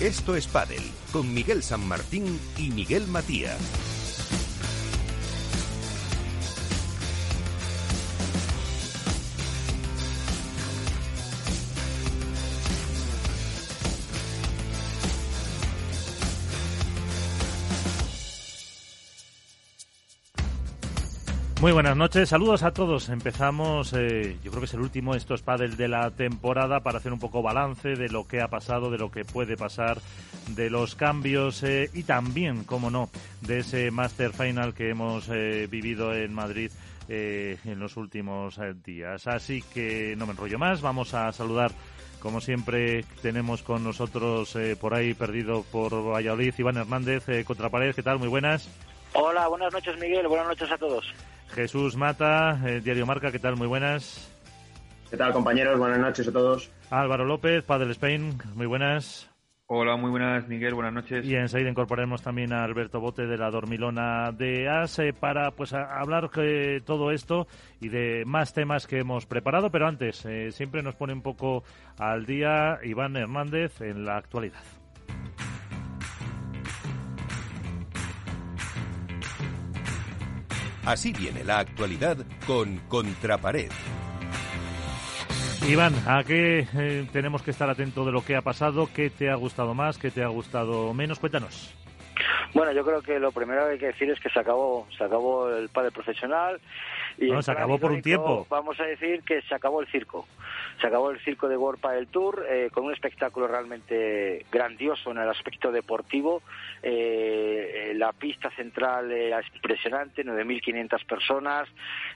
Esto es Padel, con Miguel San Martín y Miguel Matías. Muy buenas noches, saludos a todos. Empezamos, eh, yo creo que es el último Esto es Padel de la temporada para hacer un poco balance de lo que ha pasado, de lo que puede pasar, de los cambios eh, y también, como no, de ese Master Final que hemos eh, vivido en Madrid en los últimos días. Así que no me enrollo más, vamos a saludar. Como siempre, tenemos con nosotros por ahí perdido por Valladolid, Iván Hernández, Contrapared. ¿Qué tal? Muy buenas. Hola, buenas noches Miguel, buenas noches a todos. Jesús Mata, eh, Diario Marca, ¿qué tal? Muy buenas. ¿Qué tal, compañeros? Buenas noches a todos. Álvaro López, Padre Spain, muy buenas. Hola, muy buenas, Miguel, buenas noches. Y enseguida incorporaremos también a Alberto Bote de la Dormilona de ASE para pues hablar de todo esto y de más temas que hemos preparado, pero antes, eh, siempre nos pone un poco al día Iván Hernández en la actualidad. Así viene la actualidad con Contrapared. Iván, ¿a qué eh, tenemos que estar atentos de lo que ha pasado? ¿Qué te ha gustado más? ¿Qué te ha gustado menos? Cuéntanos. Bueno, yo creo que lo primero que hay que decir es que se acabó, se acabó el padre profesional. Y se acabó por un tiempo. Vamos a decir que se acabó el circo. Se acabó el circo de World del Tour eh, con un espectáculo realmente grandioso en el aspecto deportivo. Eh, la pista central es impresionante, 9.500 personas.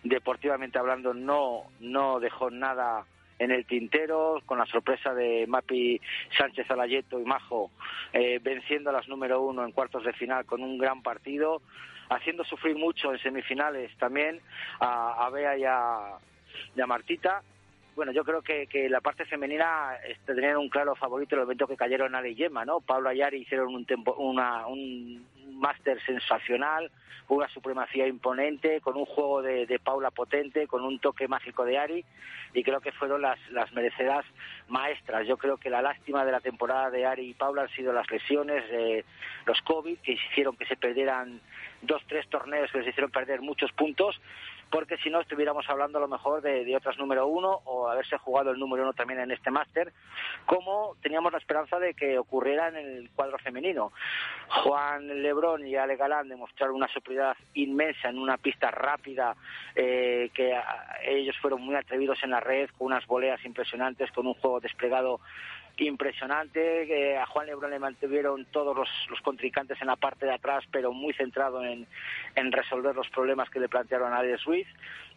Deportivamente hablando, no, no dejó nada en el tintero, con la sorpresa de Mapi Sánchez Alayeto y Majo eh, venciendo a las número uno en cuartos de final con un gran partido, haciendo sufrir mucho en semifinales también a, Bea y a, Martita. Bueno, yo creo que, que la parte femenina este, tenían un claro favorito el evento que cayeron Ale y Yema, ¿no? Pablo Ayari hicieron un, tempo, una, un máster sensacional, una supremacía imponente, con un juego de, de, Paula potente, con un toque mágico de Ari, y creo que fueron las, las merecedas maestras. Yo creo que la lástima de la temporada de Ari y Paula han sido las lesiones, eh, los COVID, que hicieron que se perdieran dos, tres torneos que les hicieron perder muchos puntos, porque si no estuviéramos hablando a lo mejor de, otras número uno o haberse jugado el número uno también en este máster, como teníamos la esperanza de que ocurriera en el cuadro femenino. Juan Lebrón y Ale Galán demostraron una superioridad inmensa en una pista rápida, eh, que ellos fueron muy atrevidos en la red, con unas voleas impresionantes, con un juego desplegado impresionante. a Juan Lebrón le mantuvieron todos los, los, contrincantes en la parte de atrás, pero muy centrado en, en resolver los problemas que le plantearon a Ale Ruiz,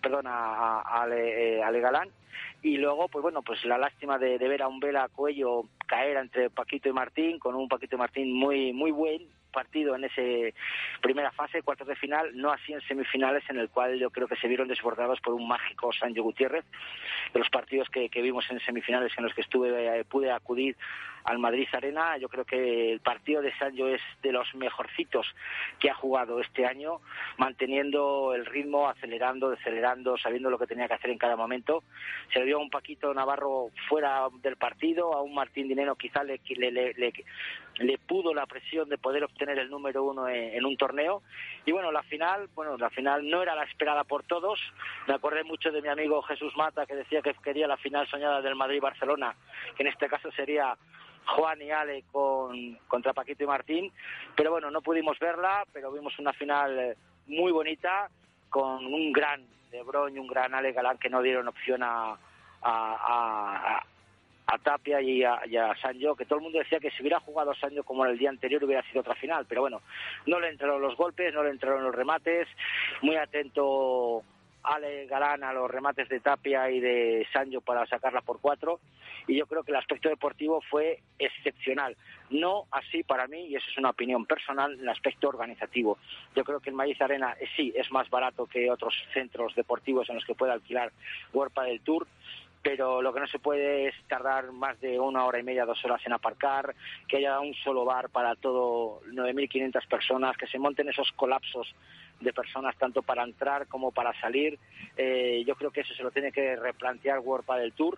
perdón, a, Ale, eh, Galán. Y luego, pues bueno, pues la lástima de, de ver a un Vela Cuello caer entre Paquito y Martín, con un Paquito y Martín muy, muy buen, partido en esa primera fase, cuartos de final, no así en semifinales, en el cual yo creo que se vieron desbordados por un mágico Sancho Gutiérrez. De los partidos que, vimos en semifinales en los que estuve, eh, pude acudir al Madrid Arena. Yo creo que el partido de Sancho es de los mejorcitos que ha jugado este año, manteniendo el ritmo, acelerando, decelerando, sabiendo lo que tenía que hacer en cada momento. Se le dio a un Paquito Navarro fuera del partido, a un Martín Dinero quizá le, le, le, pudo la presión de poder obtener el número uno en, un torneo. Y bueno, la final, bueno, la final no era la esperada por todos. Me acordé mucho de mi amigo Jesús Mata que decía que quería la final soñada del Madrid-Barcelona, que en este caso sería Juan y Ale con, contra Paquito y Martín. Pero bueno, no pudimos verla, pero vimos una final eh, muy bonita con un gran De y un gran Ale Galán que no dieron opción a, Tapia y a, y a, que todo el mundo decía que si hubiera jugado Sancho como en el día anterior hubiera sido otra final, pero bueno, no le entraron los golpes, no le entraron los remates, muy atento Ale Galán a los remates de Tapia y de Sancho para sacarla por cuatro y yo creo que el aspecto deportivo fue excepcional. No así para mí, y eso es una opinión personal, el aspecto organizativo. Yo creo que el Maíz Arena eh, sí es más barato que otros centros deportivos en los que puede alquilar World del Tour, pero lo que no se puede es tardar más de una hora y media, dos horas en aparcar, que haya un solo bar para todo 9.500 personas, que se monten esos colapsos de personas tanto para entrar como para salir. Eh, yo creo que eso se lo tiene que replantear World del Tour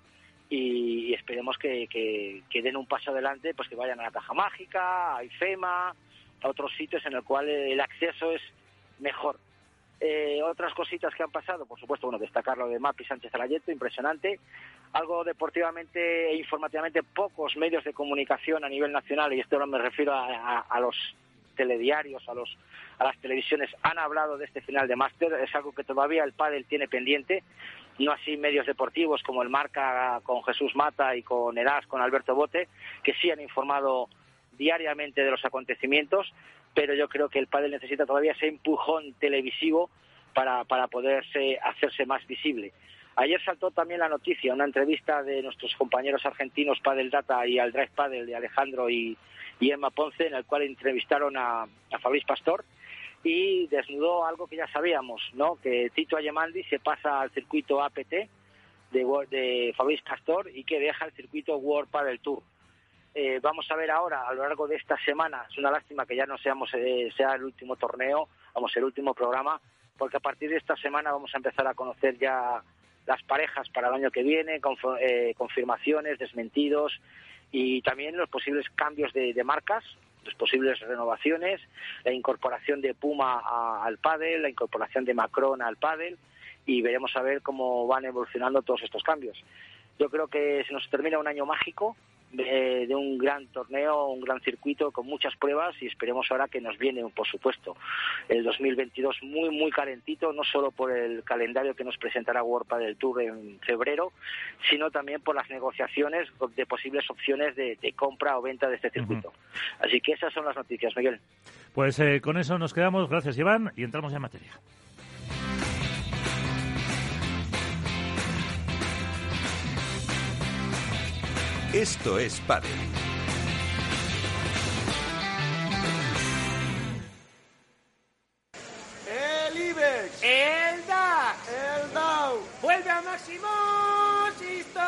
y, esperemos que, que, den un paso adelante, pues que vayan a la Caja Mágica, a IFEMA, a otros sitios en el cual el acceso es mejor. Eh, otras cositas que han pasado, por supuesto, bueno, destacar lo de Mapi Sánchez Alayeto, impresionante. Algo deportivamente e informativamente, pocos medios de comunicación a nivel nacional, y esto no me refiero a, a los telediarios, a, los, a las televisiones, han hablado de este final de máster. Es algo que todavía el pádel tiene pendiente no así medios deportivos como el Marca con Jesús Mata y con Eras, con Alberto Bote, que sí han informado diariamente de los acontecimientos, pero yo creo que el pádel necesita todavía ese empujón televisivo para, para poderse hacerse más visible. Ayer saltó también la noticia, una entrevista de nuestros compañeros argentinos Padel Data y al Drive Padel de Alejandro y, Emma Ponce, en el cual entrevistaron a, a Fabriz Pastor, y desnudó algo que ya sabíamos, ¿no? Que Tito Ayemandi se pasa al circuito APT de, de Fabrice Castor y que deja el circuito World Padel Tour. Eh, vamos a ver ahora, a lo largo de esta semana, es una lástima que ya no seamos eh, sea el último torneo, vamos, el último programa, porque a partir de esta semana vamos a empezar a conocer ya las parejas para el año que viene, eh, confirmaciones, desmentidos y también los posibles cambios de, de marcas, posibles renovaciones, la incorporación de Puma al pádel, la incorporación de Macron al pádel y veremos a ver cómo van evolucionando todos estos cambios. Yo creo que se nos termina un año mágico de, un gran torneo, un gran circuito con muchas pruebas y esperemos ahora que nos viene, por supuesto, el 2022 muy, muy calentito, no solo por el calendario que nos presentará World del Tour en febrero, sino también por las negociaciones de posibles opciones de, compra o venta de este circuito. Así que esas son las noticias, Miguel. Pues eh, con eso nos quedamos. Gracias, Iván, y entramos en materia. Esto es Padel. El IBEX. El DAX. El Dow. Vuelve a máximos históricos.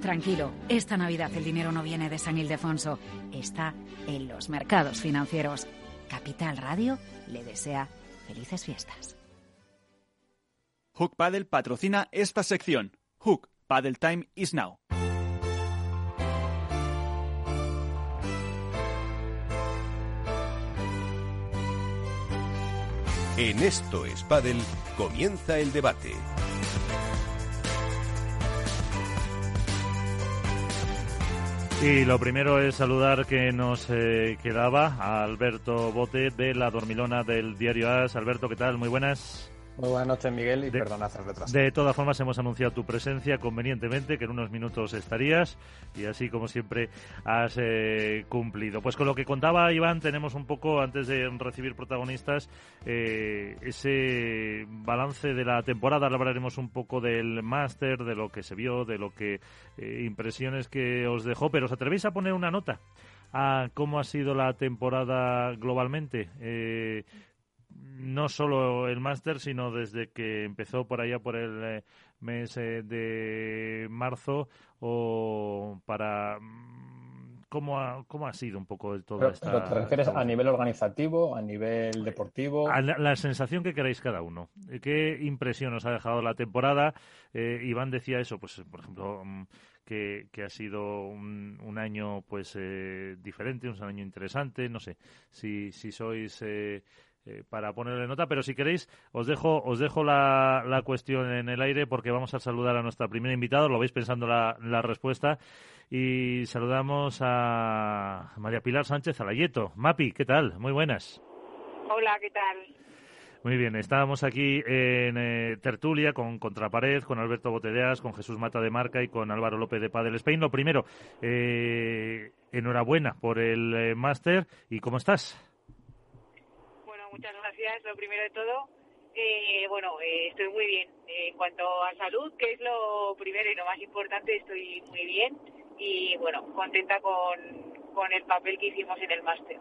Tranquilo, esta Navidad el dinero no viene de San Ildefonso, está en los mercados financieros. Capital Radio le desea felices fiestas. Hook Paddle patrocina esta sección. Hook Paddle Time is now. En esto es Paddle, comienza el debate. Y lo primero es saludar que nos eh, quedaba a Alberto Bote de la Dormilona del diario AS. Alberto, ¿qué tal? Muy buenas. Muy buenas noches, Miguel, y de, el retraso. De todas formas, hemos anunciado tu presencia convenientemente, que en unos minutos estarías, y así como siempre has eh, cumplido. Pues con lo que contaba Iván, tenemos un poco, antes de recibir protagonistas, eh, ese balance de la temporada. Hablaremos un poco del máster, de lo que se vio, de lo que eh, impresiones que os dejó, pero ¿os atrevéis a poner una nota? a cómo ha sido la temporada globalmente. Eh, no solo el máster, sino desde que empezó por allá por el eh, mes eh, de marzo o para mm, cómo ha, cómo ha sido un poco todo esto. ¿Pero te refieres a nivel organizativo, a nivel deportivo? A la, sensación que queráis cada uno. ¿Qué impresión os ha dejado la temporada? Eh, Iván decía eso, pues por ejemplo, mm, que, que ha sido un, un año pues diferente, un año interesante. No sé si, si sois eh, para ponerle nota, pero si queréis os dejo os dejo la, la, cuestión en el aire porque vamos a saludar a nuestra primera invitada, lo veis pensando la, la respuesta y saludamos a María Pilar Sánchez Alayeto. Mapi, ¿qué tal? Muy buenas. Hola, ¿qué tal? Muy bien, estábamos aquí en eh, tertulia con Contrapared, con Alberto Botedeas, con Jesús Mata de Marca y con Álvaro López de Padel Spain. Lo primero, eh, enhorabuena por el máster y ¿cómo estás? Muchas gracias, lo primero de todo. Eh, bueno, eh, estoy muy bien. en cuanto a salud, que es lo primero y lo más importante, estoy muy bien y bueno, contenta con, con el papel que hicimos en el máster.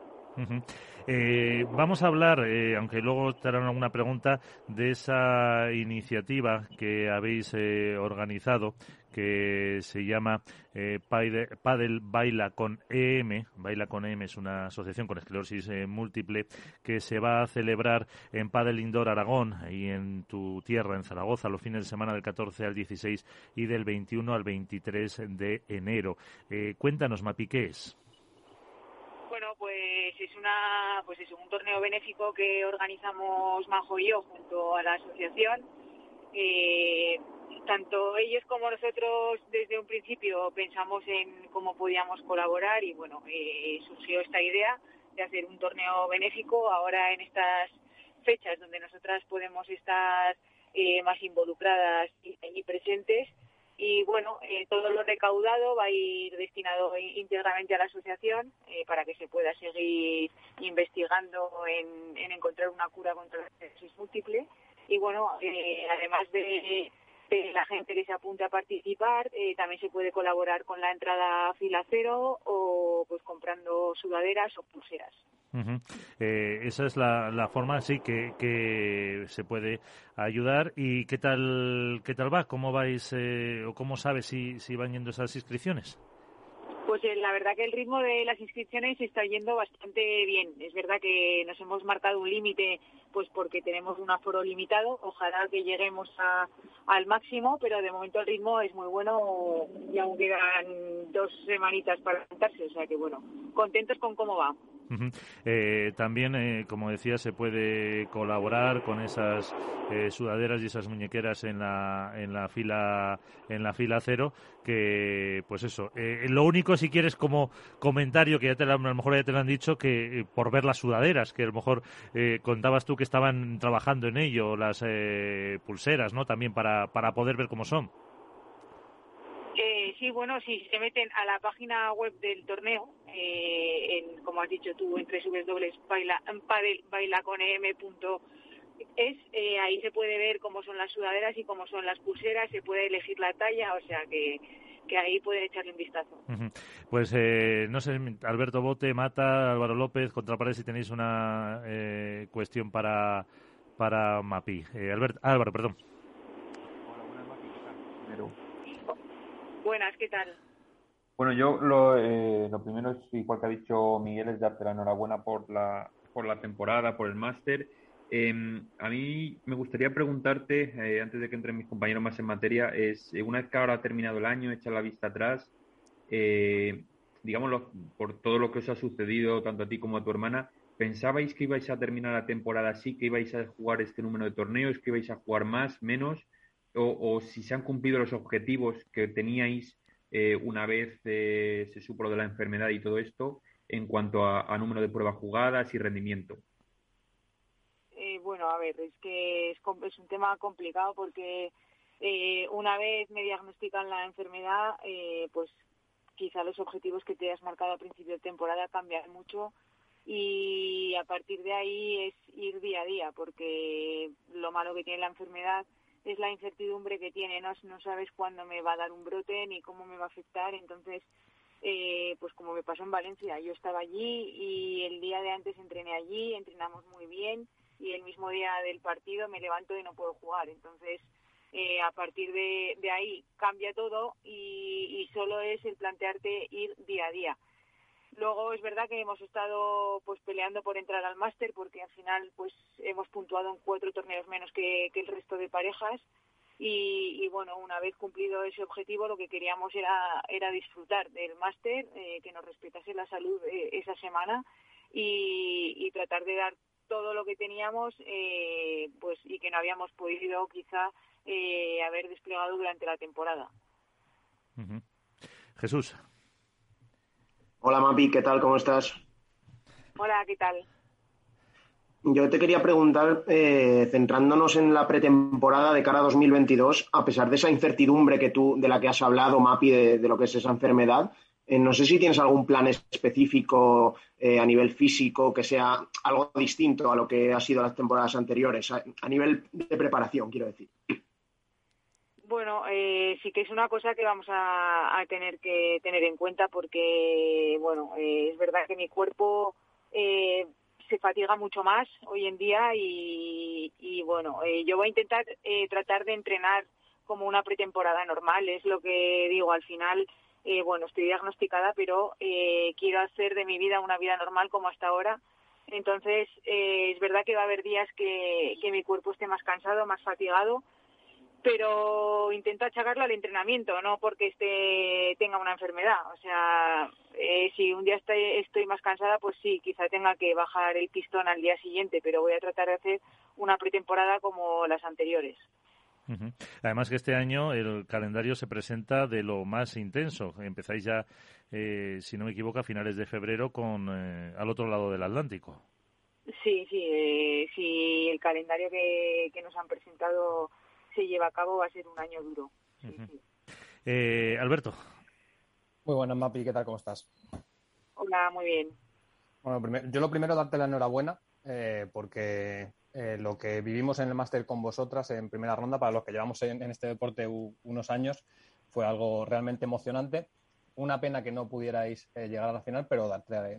Eh, vamos a hablar, aunque luego te harán alguna pregunta, de esa iniciativa que habéis organizado que se llama eh, Padel Baila con EM. Baila con EM es una asociación con esclerosis eh, múltiple que se va a celebrar en Padel Indoor Aragón y en tu tierra, en Zaragoza, los fines de semana del 14 al 16 y del 21 al 23 de enero. Eh, cuéntanos, Mapi, ¿qué es? Bueno, pues es una pues es un torneo benéfico que organizamos Majo y yo junto a la asociación. Eh, tanto ellos como nosotros desde un principio pensamos en cómo podíamos colaborar y bueno, eh, surgió esta idea de hacer un torneo benéfico. Ahora en estas fechas donde nosotras podemos estar eh, más involucradas y, presentes y bueno, eh, todo lo recaudado va a ir destinado íntegramente a la asociación para que se pueda seguir investigando en, en encontrar una cura contra la esclerosis múltiple. Y bueno, además de la gente que se apunte a participar eh, también se puede colaborar con la entrada fila cero o pues comprando sudaderas o pulseras. Eh, esa es la, forma sí que, que, se puede ayudar y qué tal qué tal va cómo vais eh, o cómo sabes si, si van yendo esas inscripciones pues eh, la verdad que el ritmo de las inscripciones está yendo bastante bien. Es verdad que nos hemos marcado un límite, pues porque tenemos un aforo limitado. Ojalá que lleguemos al máximo, pero de momento el ritmo es muy bueno y aún quedan dos semanitas para sentarse. O sea que bueno, contentos con cómo va. Eh, también, eh, como decía, se puede colaborar con esas eh, sudaderas y esas muñequeras en la, en la fila en la fila cero. Que, pues eso. lo único, si quieres, como comentario que ya te a lo mejor ya te lo han dicho, que por ver las sudaderas, que a lo mejor contabas tú que estaban trabajando en ello, las pulseras, ¿no? También para para poder ver cómo son. Sí, bueno, si se meten a la página web del torneo, eh, en, como has dicho tú, en www.bailaconem.es, eh, ahí se puede ver cómo son las sudaderas y cómo son las pulseras, se puede elegir la talla, o sea que que ahí pueden echarle un vistazo. Pues eh, no sé, Alberto Bote, Mata, Álvaro López, contrapared si tenéis una eh, cuestión para, para Mapi. Eh, Albert, Álvaro, perdón. Buenas, ¿qué tal? Bueno, yo lo, eh, lo primero es, igual que ha dicho Miguel, es darte la enhorabuena por la, por la temporada, por el máster. Em, a mí me gustaría preguntarte, eh, antes de que entren mis compañeros más en materia, es, eh, una vez que ahora ha terminado el año, echa la vista atrás, eh, digámoslo, por todo lo que os ha sucedido, tanto a ti como a tu hermana, ¿pensabais que ibais a terminar la temporada así, que ibais a jugar este número de torneos, que ibais a jugar más, menos? o, si se han cumplido los objetivos que teníais eh, una vez eh, se supo de la enfermedad y todo esto en cuanto a, número de pruebas jugadas y rendimiento. Eh, bueno, a ver, es que es, es un tema complicado porque una vez me diagnostican la enfermedad, pues quizá los objetivos que te has marcado a principio de temporada cambian mucho y a partir de ahí es ir día a día porque lo malo que tiene la enfermedad es la incertidumbre que tiene, no, no sabes cuándo me va a dar un brote ni cómo me va a afectar, entonces, eh, pues como me pasó en Valencia, yo estaba allí y el día de antes entrené allí, entrenamos muy bien y el mismo día del partido me levanto y no puedo jugar, entonces eh, a partir de, ahí cambia todo y, y solo es el plantearte ir día a día. Luego es verdad que hemos estado pues peleando por entrar al máster porque al final pues hemos puntuado en cuatro torneos menos que, el resto de parejas y, bueno una vez cumplido ese objetivo lo que queríamos era era disfrutar del máster eh, que nos respetase la salud eh, esa semana y, tratar de dar todo lo que teníamos eh, pues y que no habíamos podido quizá haber desplegado durante la temporada. Jesús. Hola Mapi, ¿qué tal? ¿Cómo estás? Hola, ¿qué tal? Yo te quería preguntar, eh, centrándonos en la pretemporada de cara a 2022, a pesar de esa incertidumbre que tú, de la que has hablado, Mapi, de, lo que es esa enfermedad, eh, no sé si tienes algún plan específico eh, a nivel físico que sea algo distinto a lo que ha sido las temporadas anteriores, a nivel de preparación, quiero decir. Bueno, eh, sí que es una cosa que vamos a, tener que tener en cuenta porque, bueno, eh, es verdad que mi cuerpo eh, se fatiga mucho más hoy en día y, bueno, yo voy a intentar tratar de entrenar como una pretemporada normal. Es lo que digo, al final, eh, bueno, estoy diagnosticada, pero eh, quiero hacer de mi vida una vida normal como hasta ahora. Entonces, eh, es verdad que va a haber días que, mi cuerpo esté más cansado, más fatigado, pero intento achacarlo al entrenamiento, no porque esté, tenga una enfermedad. O sea, si un día estoy más cansada, pues sí, quizá tenga que bajar el pistón al día siguiente, pero voy a tratar de hacer una pretemporada como las anteriores. Además que este año el calendario se presenta de lo más intenso. Empezáis ya, eh, si no me equivoco, a finales de febrero con eh, al otro lado del Atlántico. Sí, sí, eh, sí. El calendario que, que nos han presentado se lleva a cabo va a ser un año duro. Eh, Alberto. Muy buenas, Mapi. ¿Qué tal? ¿Cómo estás? Hola, muy bien. Bueno, yo lo primero darte la enhorabuena eh, porque eh, lo que vivimos en el máster con vosotras en primera ronda, para los que llevamos en, este deporte unos años, fue algo realmente emocionante. Una pena que no pudierais llegar a la final, pero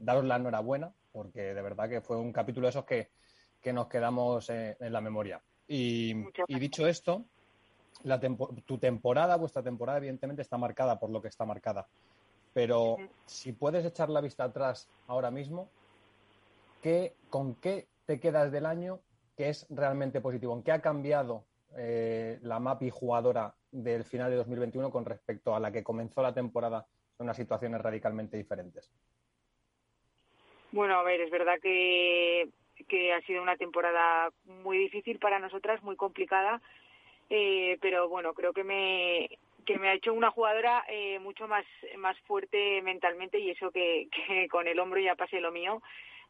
daros la enhorabuena porque de verdad que fue un capítulo de esos que, que nos quedamos en la memoria. Y, dicho esto, la tu temporada, vuestra temporada, evidentemente está marcada por lo que está marcada. Pero si puedes echar la vista atrás ahora mismo, ¿qué, ¿con qué te quedas del año que es realmente positivo? ¿En qué ha cambiado eh, la MAPI jugadora del final de 2021 con respecto a la que comenzó la temporada en unas situaciones radicalmente diferentes? Bueno, a ver, es verdad que que ha sido una temporada muy difícil para nosotras, muy complicada, eh, pero bueno, creo que me que me ha hecho una jugadora eh, mucho más más fuerte mentalmente y eso que, que con el hombro ya pasé lo mío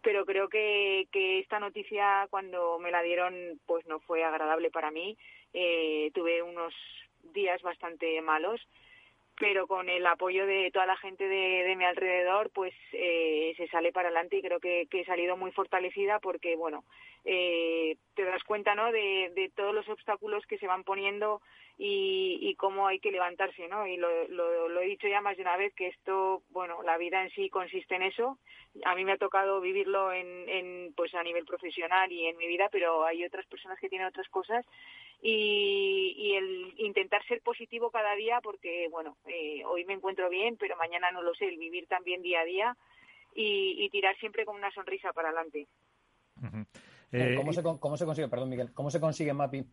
pero creo que, que esta noticia cuando me la dieron pues no fue agradable para mí. Eh, tuve unos días bastante malos pero con el apoyo de toda la gente de, de mi alrededor, pues eh, se sale para adelante y creo que, he salido muy fortalecida porque, bueno, eh, te das cuenta, ¿no?, de, de, todos los obstáculos que se van poniendo y, y cómo hay que levantarse, ¿no? Y lo, lo, lo, he dicho ya más de una vez que esto, bueno, la vida en sí consiste en eso. A mí me ha tocado vivirlo en, en pues a nivel profesional y en mi vida, pero hay otras personas que tienen otras cosas y, y, el intentar ser positivo cada día porque, bueno, eh, hoy me encuentro bien, pero mañana no lo sé, el vivir también día a día y, y tirar siempre con una sonrisa para adelante. eh, ¿Cómo, se, ¿Cómo se consigue, perdón Miguel, cómo se consigue, Mapi,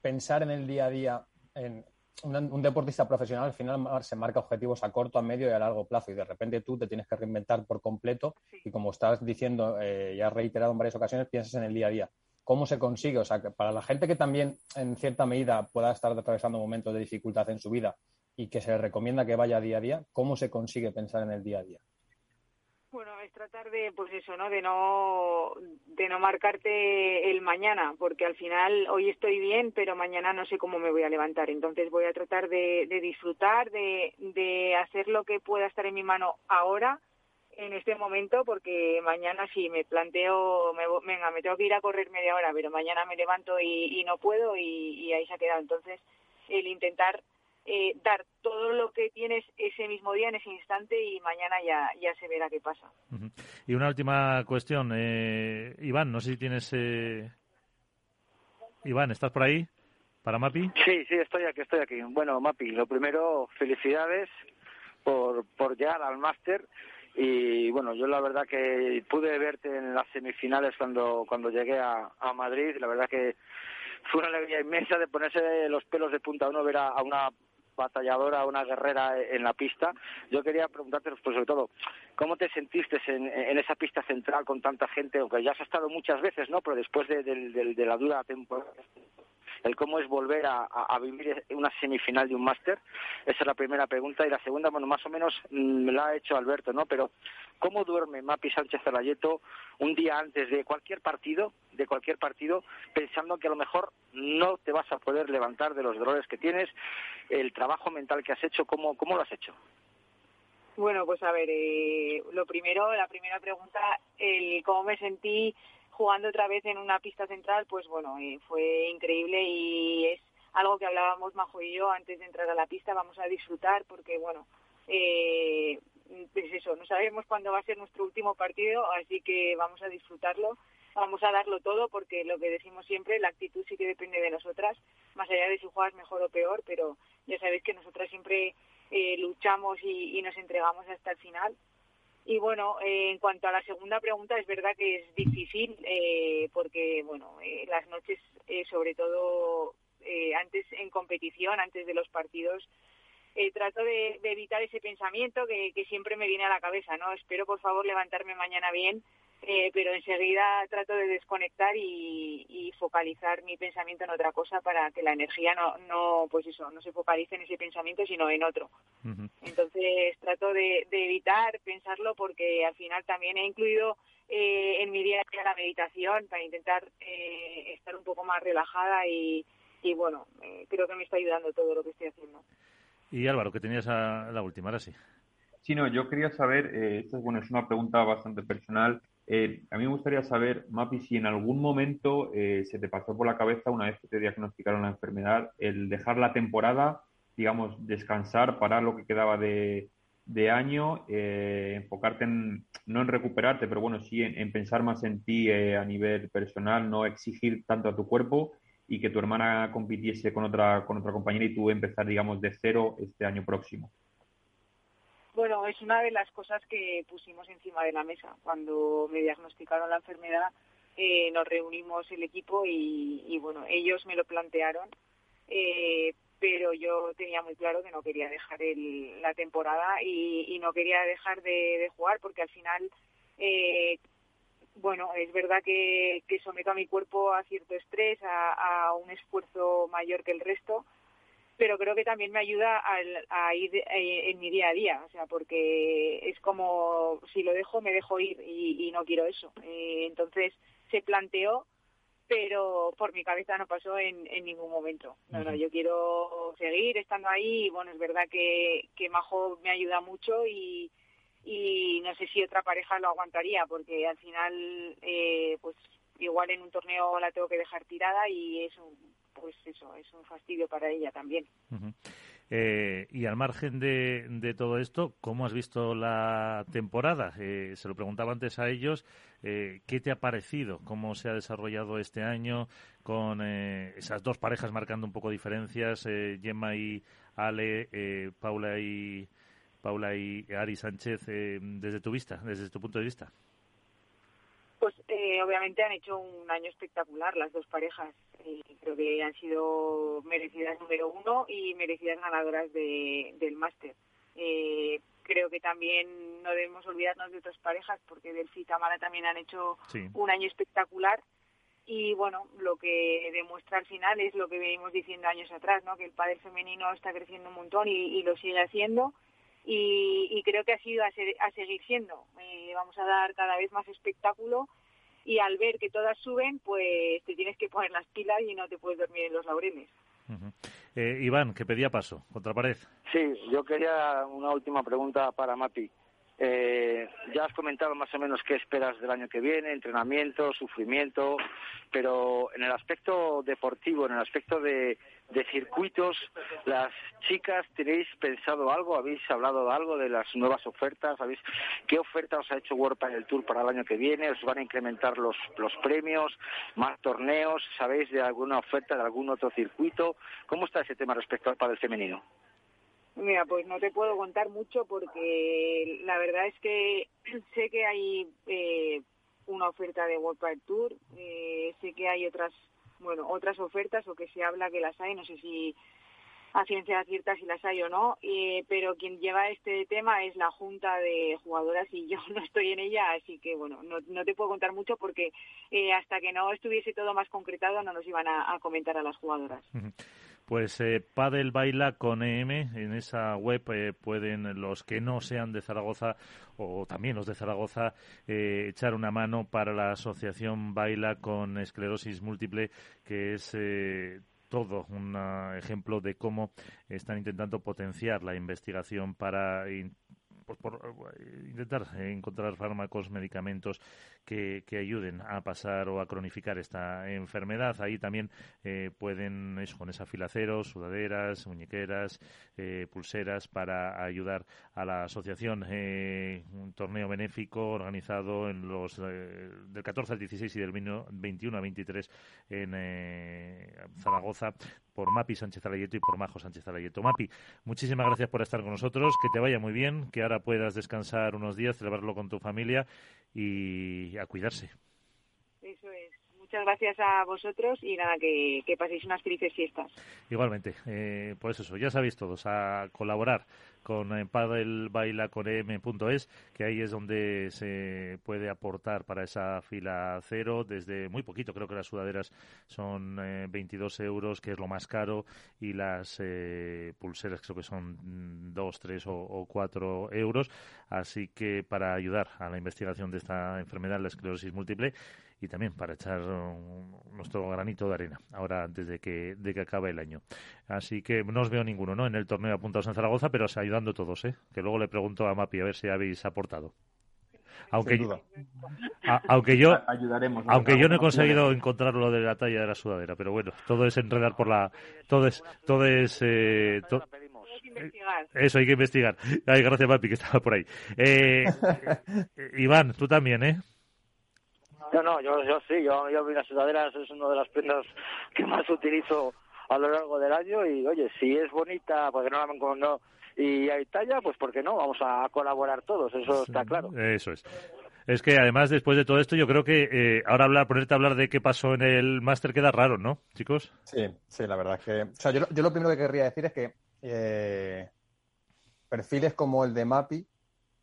pensar en el día a día en un, un, deportista profesional al final se marca objetivos a corto, a medio y a largo plazo y de repente tú te tienes que reinventar por completo sí. y como estás diciendo, eh, ya has reiterado en varias ocasiones, piensas en el día a día cómo se consigue. O sea, que para la gente que también en cierta medida pueda estar atravesando momentos de dificultad en su vida y que se le recomienda que vaya día a día, ¿cómo se consigue pensar en el día a día? Bueno, es tratar de, pues eso, ¿no? De no, de no marcarte el mañana, porque al final hoy estoy bien, pero mañana no sé cómo me voy a levantar. Entonces voy a tratar de, de disfrutar, de, de hacer lo que pueda estar en mi mano ahora en este momento porque mañana si me planteo, me, venga, me tengo que ir a correr media hora, pero mañana me levanto y, y no puedo y, y, ahí se ha quedado. Entonces, el intentar eh, dar todo lo que tienes ese mismo día, en ese instante y mañana ya, ya se verá qué pasa. Uh -huh. Y una última cuestión, eh, Iván, no sé si tienes... Eh... Iván, ¿estás por ahí? ¿Para Mapi? Sí, sí, estoy aquí, estoy aquí. Bueno, Mapi, lo primero, felicidades por, por llegar al máster y bueno, yo la verdad que pude verte en las semifinales cuando, cuando llegué a, Madrid, la verdad que fue una alegría inmensa de ponerse los pelos de punta uno ver a una batalladora, una guerrera en la pista. Yo quería preguntarte, pues sobre todo, ¿cómo te sentiste en, en, esa pista central con tanta gente? Aunque ya has estado muchas veces, ¿no? Pero después de, de, de, la dura temporada el cómo es volver a, vivir una semifinal de un máster. Esa es la primera pregunta. Y la segunda, bueno, más o menos mm, me la ha hecho Alberto, ¿no? Pero, ¿cómo duerme Mapi Sánchez Zalayeto un día antes de cualquier partido, de cualquier partido, pensando que a lo mejor no te vas a poder levantar de los dolores que tienes? El trabajo mental que has hecho, ¿cómo, cómo lo has hecho? Bueno, pues a ver, eh, lo primero, la primera pregunta, el cómo me sentí jugando otra vez en una pista central, pues bueno, eh, fue increíble y es algo que hablábamos Majo y yo antes de entrar a la pista, vamos a disfrutar porque bueno, eh, pues eso, no sabemos cuándo va a ser nuestro último partido, así que vamos a disfrutarlo. Vamos a darlo todo porque lo que decimos siempre, la actitud sí que depende de nosotras, más allá de si juegas mejor o peor, pero ya sabéis que nosotras siempre eh, luchamos y, nos entregamos hasta el final. Y bueno, eh, en cuanto a la segunda pregunta, es verdad que es difícil eh, porque, bueno, las noches, sobre todo antes en competición, antes de los partidos, trato de, evitar ese pensamiento que, que siempre me viene a la cabeza, ¿no? Espero, por favor, levantarme mañana bien eh, pero enseguida trato de desconectar y, focalizar mi pensamiento en otra cosa para que la energía no, no, pues eso, no se focalice en ese pensamiento sino en otro. Entonces trato de, evitar pensarlo porque al final también he incluido eh, en mi día a día la meditación para intentar eh, estar un poco más relajada y, y bueno, creo que me está ayudando todo lo que estoy haciendo. Y Álvaro, que tenías a la última, ahora sí. Sí, no, yo quería saber, esto es, bueno, es una pregunta bastante personal, eh, a mí me gustaría saber, Mapi, si en algún momento eh, se te pasó por la cabeza, una vez que te diagnosticaron la enfermedad, el dejar la temporada, digamos, descansar, parar lo que quedaba de, año, eh, enfocarte en, no en recuperarte, pero bueno, sí en, pensar más en ti a nivel personal, no exigir tanto a tu cuerpo y que tu hermana compitiese con otra, con otra compañera y tú empezar, digamos, de cero este año próximo. Bueno, es una de las cosas que pusimos encima de la mesa. Cuando me diagnosticaron la enfermedad, eh, nos reunimos el equipo y, bueno, ellos me lo plantearon, eh, pero yo tenía muy claro que no quería dejar la temporada y, no quería dejar de, jugar porque al final, eh, bueno, es verdad que, someto a mi cuerpo a cierto estrés, a un esfuerzo mayor que el resto pero creo que también me ayuda a, ir eh, en mi día a día, o sea, porque es como si lo dejo, me dejo ir y, no quiero eso. Eh, entonces se planteó, pero por mi cabeza no pasó en, ningún momento. No, no, yo quiero seguir estando ahí y bueno, es verdad que, que Majo me ayuda mucho y, y no sé si otra pareja lo aguantaría, porque al final, eh, pues igual en un torneo la tengo que dejar tirada y es un pues eso, es un fastidio para ella también. Eh, y al margen de, de, todo esto, ¿cómo has visto la temporada? Eh, se lo preguntaba antes a ellos, eh, ¿qué te ha parecido? ¿Cómo se ha desarrollado este año con esas dos parejas marcando un poco diferencias, Gemma y Ale, Paula y Paula y Ari Sánchez, desde tu vista, desde tu punto de vista? Pues eh, obviamente han hecho un año espectacular las dos parejas. Eh, creo que han sido merecidas número uno y merecidas ganadoras de, del máster. Eh, creo que también no debemos olvidarnos de otras parejas porque Delphi y Tamara también han hecho un año espectacular y bueno, lo que demuestra al final es lo que venimos diciendo años atrás, ¿no? que el padre femenino está creciendo un montón y, lo sigue haciendo y, creo que ha sido a, a seguir siendo. Eh, vamos a dar cada vez más espectáculo y al ver que todas suben, pues te tienes que poner las pilas y no te puedes dormir en los laureles. Eh, Iván, que pedía paso, contra pared. Sí, yo quería una última pregunta para Mapi. Eh, ya has comentado más o menos qué esperas del año que viene, entrenamiento, sufrimiento, pero en el aspecto deportivo, en el aspecto de, circuitos, las chicas, ¿tenéis pensado algo? ¿Habéis hablado algo de las nuevas ofertas? ¿Habéis, ¿Qué oferta os ha hecho World Tour para el año que viene? ¿Os van a incrementar los, los premios, más torneos? ¿Sabéis de alguna oferta de algún otro circuito? ¿Cómo está ese tema respecto al padre femenino? Mira, pues no te puedo contar mucho porque la verdad es que sé que hay eh, una oferta de World Park Tour, eh, sé que hay otras, bueno, otras ofertas o que se habla que las hay, no sé si a ciencia cierta si las hay o no, eh, pero quien lleva este tema es la junta de jugadoras y yo no estoy en ella, así que bueno, no, no te puedo contar mucho porque hasta que no estuviese todo más concretado no nos iban a comentar a las jugadoras. Pues eh, Padel Baila con EM, en esa web eh, pueden los que no sean de Zaragoza o también los de Zaragoza eh, echar una mano para la asociación Baila con esclerosis múltiple, que es eh, todo un ejemplo de cómo están intentando potenciar la investigación para pues por intentar encontrar fármacos, medicamentos que, que, ayuden a pasar o a cronificar esta enfermedad. Ahí también pueden, eso, con esa cero, sudaderas, muñequeras, pulseras para ayudar a la asociación. un torneo benéfico organizado en los del 14 al 16 y del 21 al 23 en Zaragoza por Mapi Sánchez Alayeto y por Majo Sánchez Alayeto. Mapi, muchísimas gracias por estar con nosotros, que te vaya muy bien, que ahora puedas descansar unos días, celebrarlo con tu familia y a cuidarse. Muchas gracias a vosotros y nada, que, paséis unas felices fiestas. Igualmente, eh, pues eso, ya sabéis todos, a colaborar con eh, padelbailaconem.es, que ahí es donde se puede aportar para esa fila cero desde muy poquito. Creo que las sudaderas son 22 eh, euros, que es lo más caro, y las eh, pulseras creo que son 2, 3 o, o 4 euros. Así que para ayudar a la investigación de esta enfermedad, la esclerosis múltiple, y también para echar nuestro granito de arena ahora antes de que, de que acabe el año. Así que no os veo ninguno ¿no? en el torneo apuntados en Zaragoza, pero se ayudando todos, ¿eh? que luego le pregunto a Mapi a ver si habéis aportado. Aunque, yo, aunque yo, aunque yo no he conseguido encontrar lo de la talla de la sudadera, pero bueno, todo es enredar por la, todo es, todo es, eh, eso hay que investigar. Ay, gracias, Mapi, que estaba por ahí. Eh, Iván, tú también, ¿eh? No, no, yo, yo sí, yo, yo las sudaderas es una de las prendas que más utilizo a lo largo del año y oye, si es bonita, porque no la no y hay talla, pues ¿por qué no? Vamos a colaborar todos, eso está claro. Eso es. Es que además, después de todo esto, yo creo que eh, ahora hablar, ponerte a hablar de qué pasó en el máster queda raro, ¿no, chicos? Sí, sí, la verdad es que. O sea, yo, yo lo primero que querría decir es que eh, perfiles como el de MAPI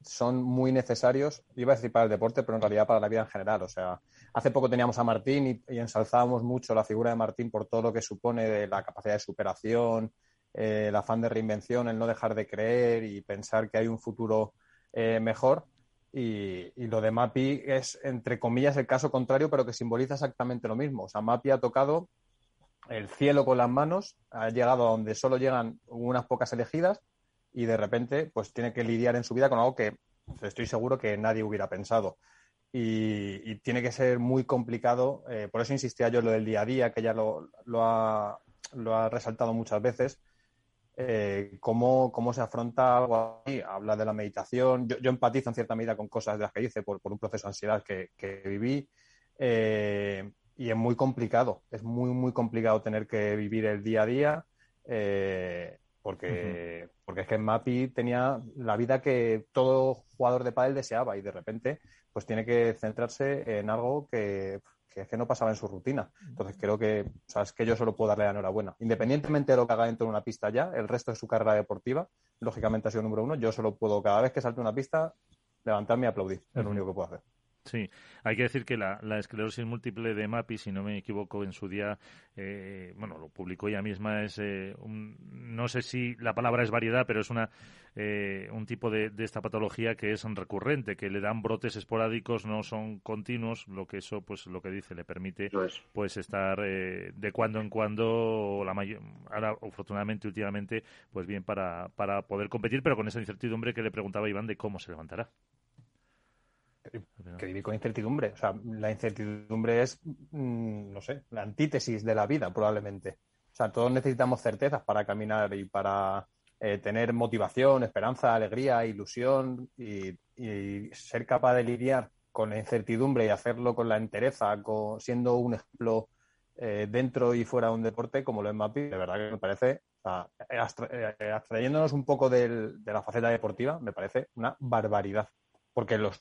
son muy necesarios, iba a decir para el deporte, pero en realidad para la vida en general. O sea, hace poco teníamos a Martín y, ensalzábamos mucho la figura de Martín por todo lo que supone de la capacidad de superación, eh, el afán de reinvención, el no dejar de creer y pensar que hay un futuro eh, mejor. Y, lo de Mapi es, entre comillas, el caso contrario, pero que simboliza exactamente lo mismo. O sea, Mapi ha tocado el cielo con las manos, ha llegado a donde solo llegan unas pocas elegidas y de repente pues tiene que lidiar en su vida con algo que estoy seguro que nadie hubiera pensado. Y, tiene que ser muy complicado, eh, por eso insistía yo en lo del día a día, que ya lo, lo, ha, lo ha, resaltado muchas veces, eh, cómo, cómo, se afronta algo. Habla de la meditación, yo, empatizo en cierta medida con cosas de las que dice por, por un proceso de ansiedad que, que viví. Eh, y es muy complicado, es muy, muy complicado tener que vivir el día a día. Eh, porque, porque es que Mapi tenía la vida que todo jugador de pádel deseaba y de repente pues tiene que centrarse en algo que, que, que no pasaba en su rutina. Entonces creo que, o es que yo solo puedo darle la enhorabuena. Independientemente de lo que haga dentro de una pista ya, el resto de su carrera deportiva, lógicamente ha sido número uno, yo solo puedo cada vez que salte una pista levantarme y aplaudir. Es lo único que puedo hacer. Sí, hay que decir que la, esclerosis múltiple de MAPI, si no me equivoco, en su día, eh, bueno, lo publicó ella misma, es, eh, un, no sé si la palabra es variedad, pero es una eh, un tipo de, esta patología que es recurrente, que le dan brotes esporádicos, no son continuos, lo que eso, pues lo que dice, le permite pues estar de cuando en cuando, la mayor, ahora afortunadamente últimamente, pues bien para, para poder competir, pero con esa incertidumbre que le preguntaba Iván de cómo se levantará que vivir con incertidumbre. O sea, la incertidumbre es, mm, no sé, la antítesis de la vida, probablemente. O sea, todos necesitamos certezas para caminar y para eh, tener motivación, esperanza, alegría, ilusión y, ser capaz de lidiar con la incertidumbre y hacerlo con la entereza, siendo un ejemplo eh, dentro y fuera de un deporte como lo es Mapi, de verdad que me parece, eh, abstrayéndonos un poco de la faceta deportiva, me parece una barbaridad porque los,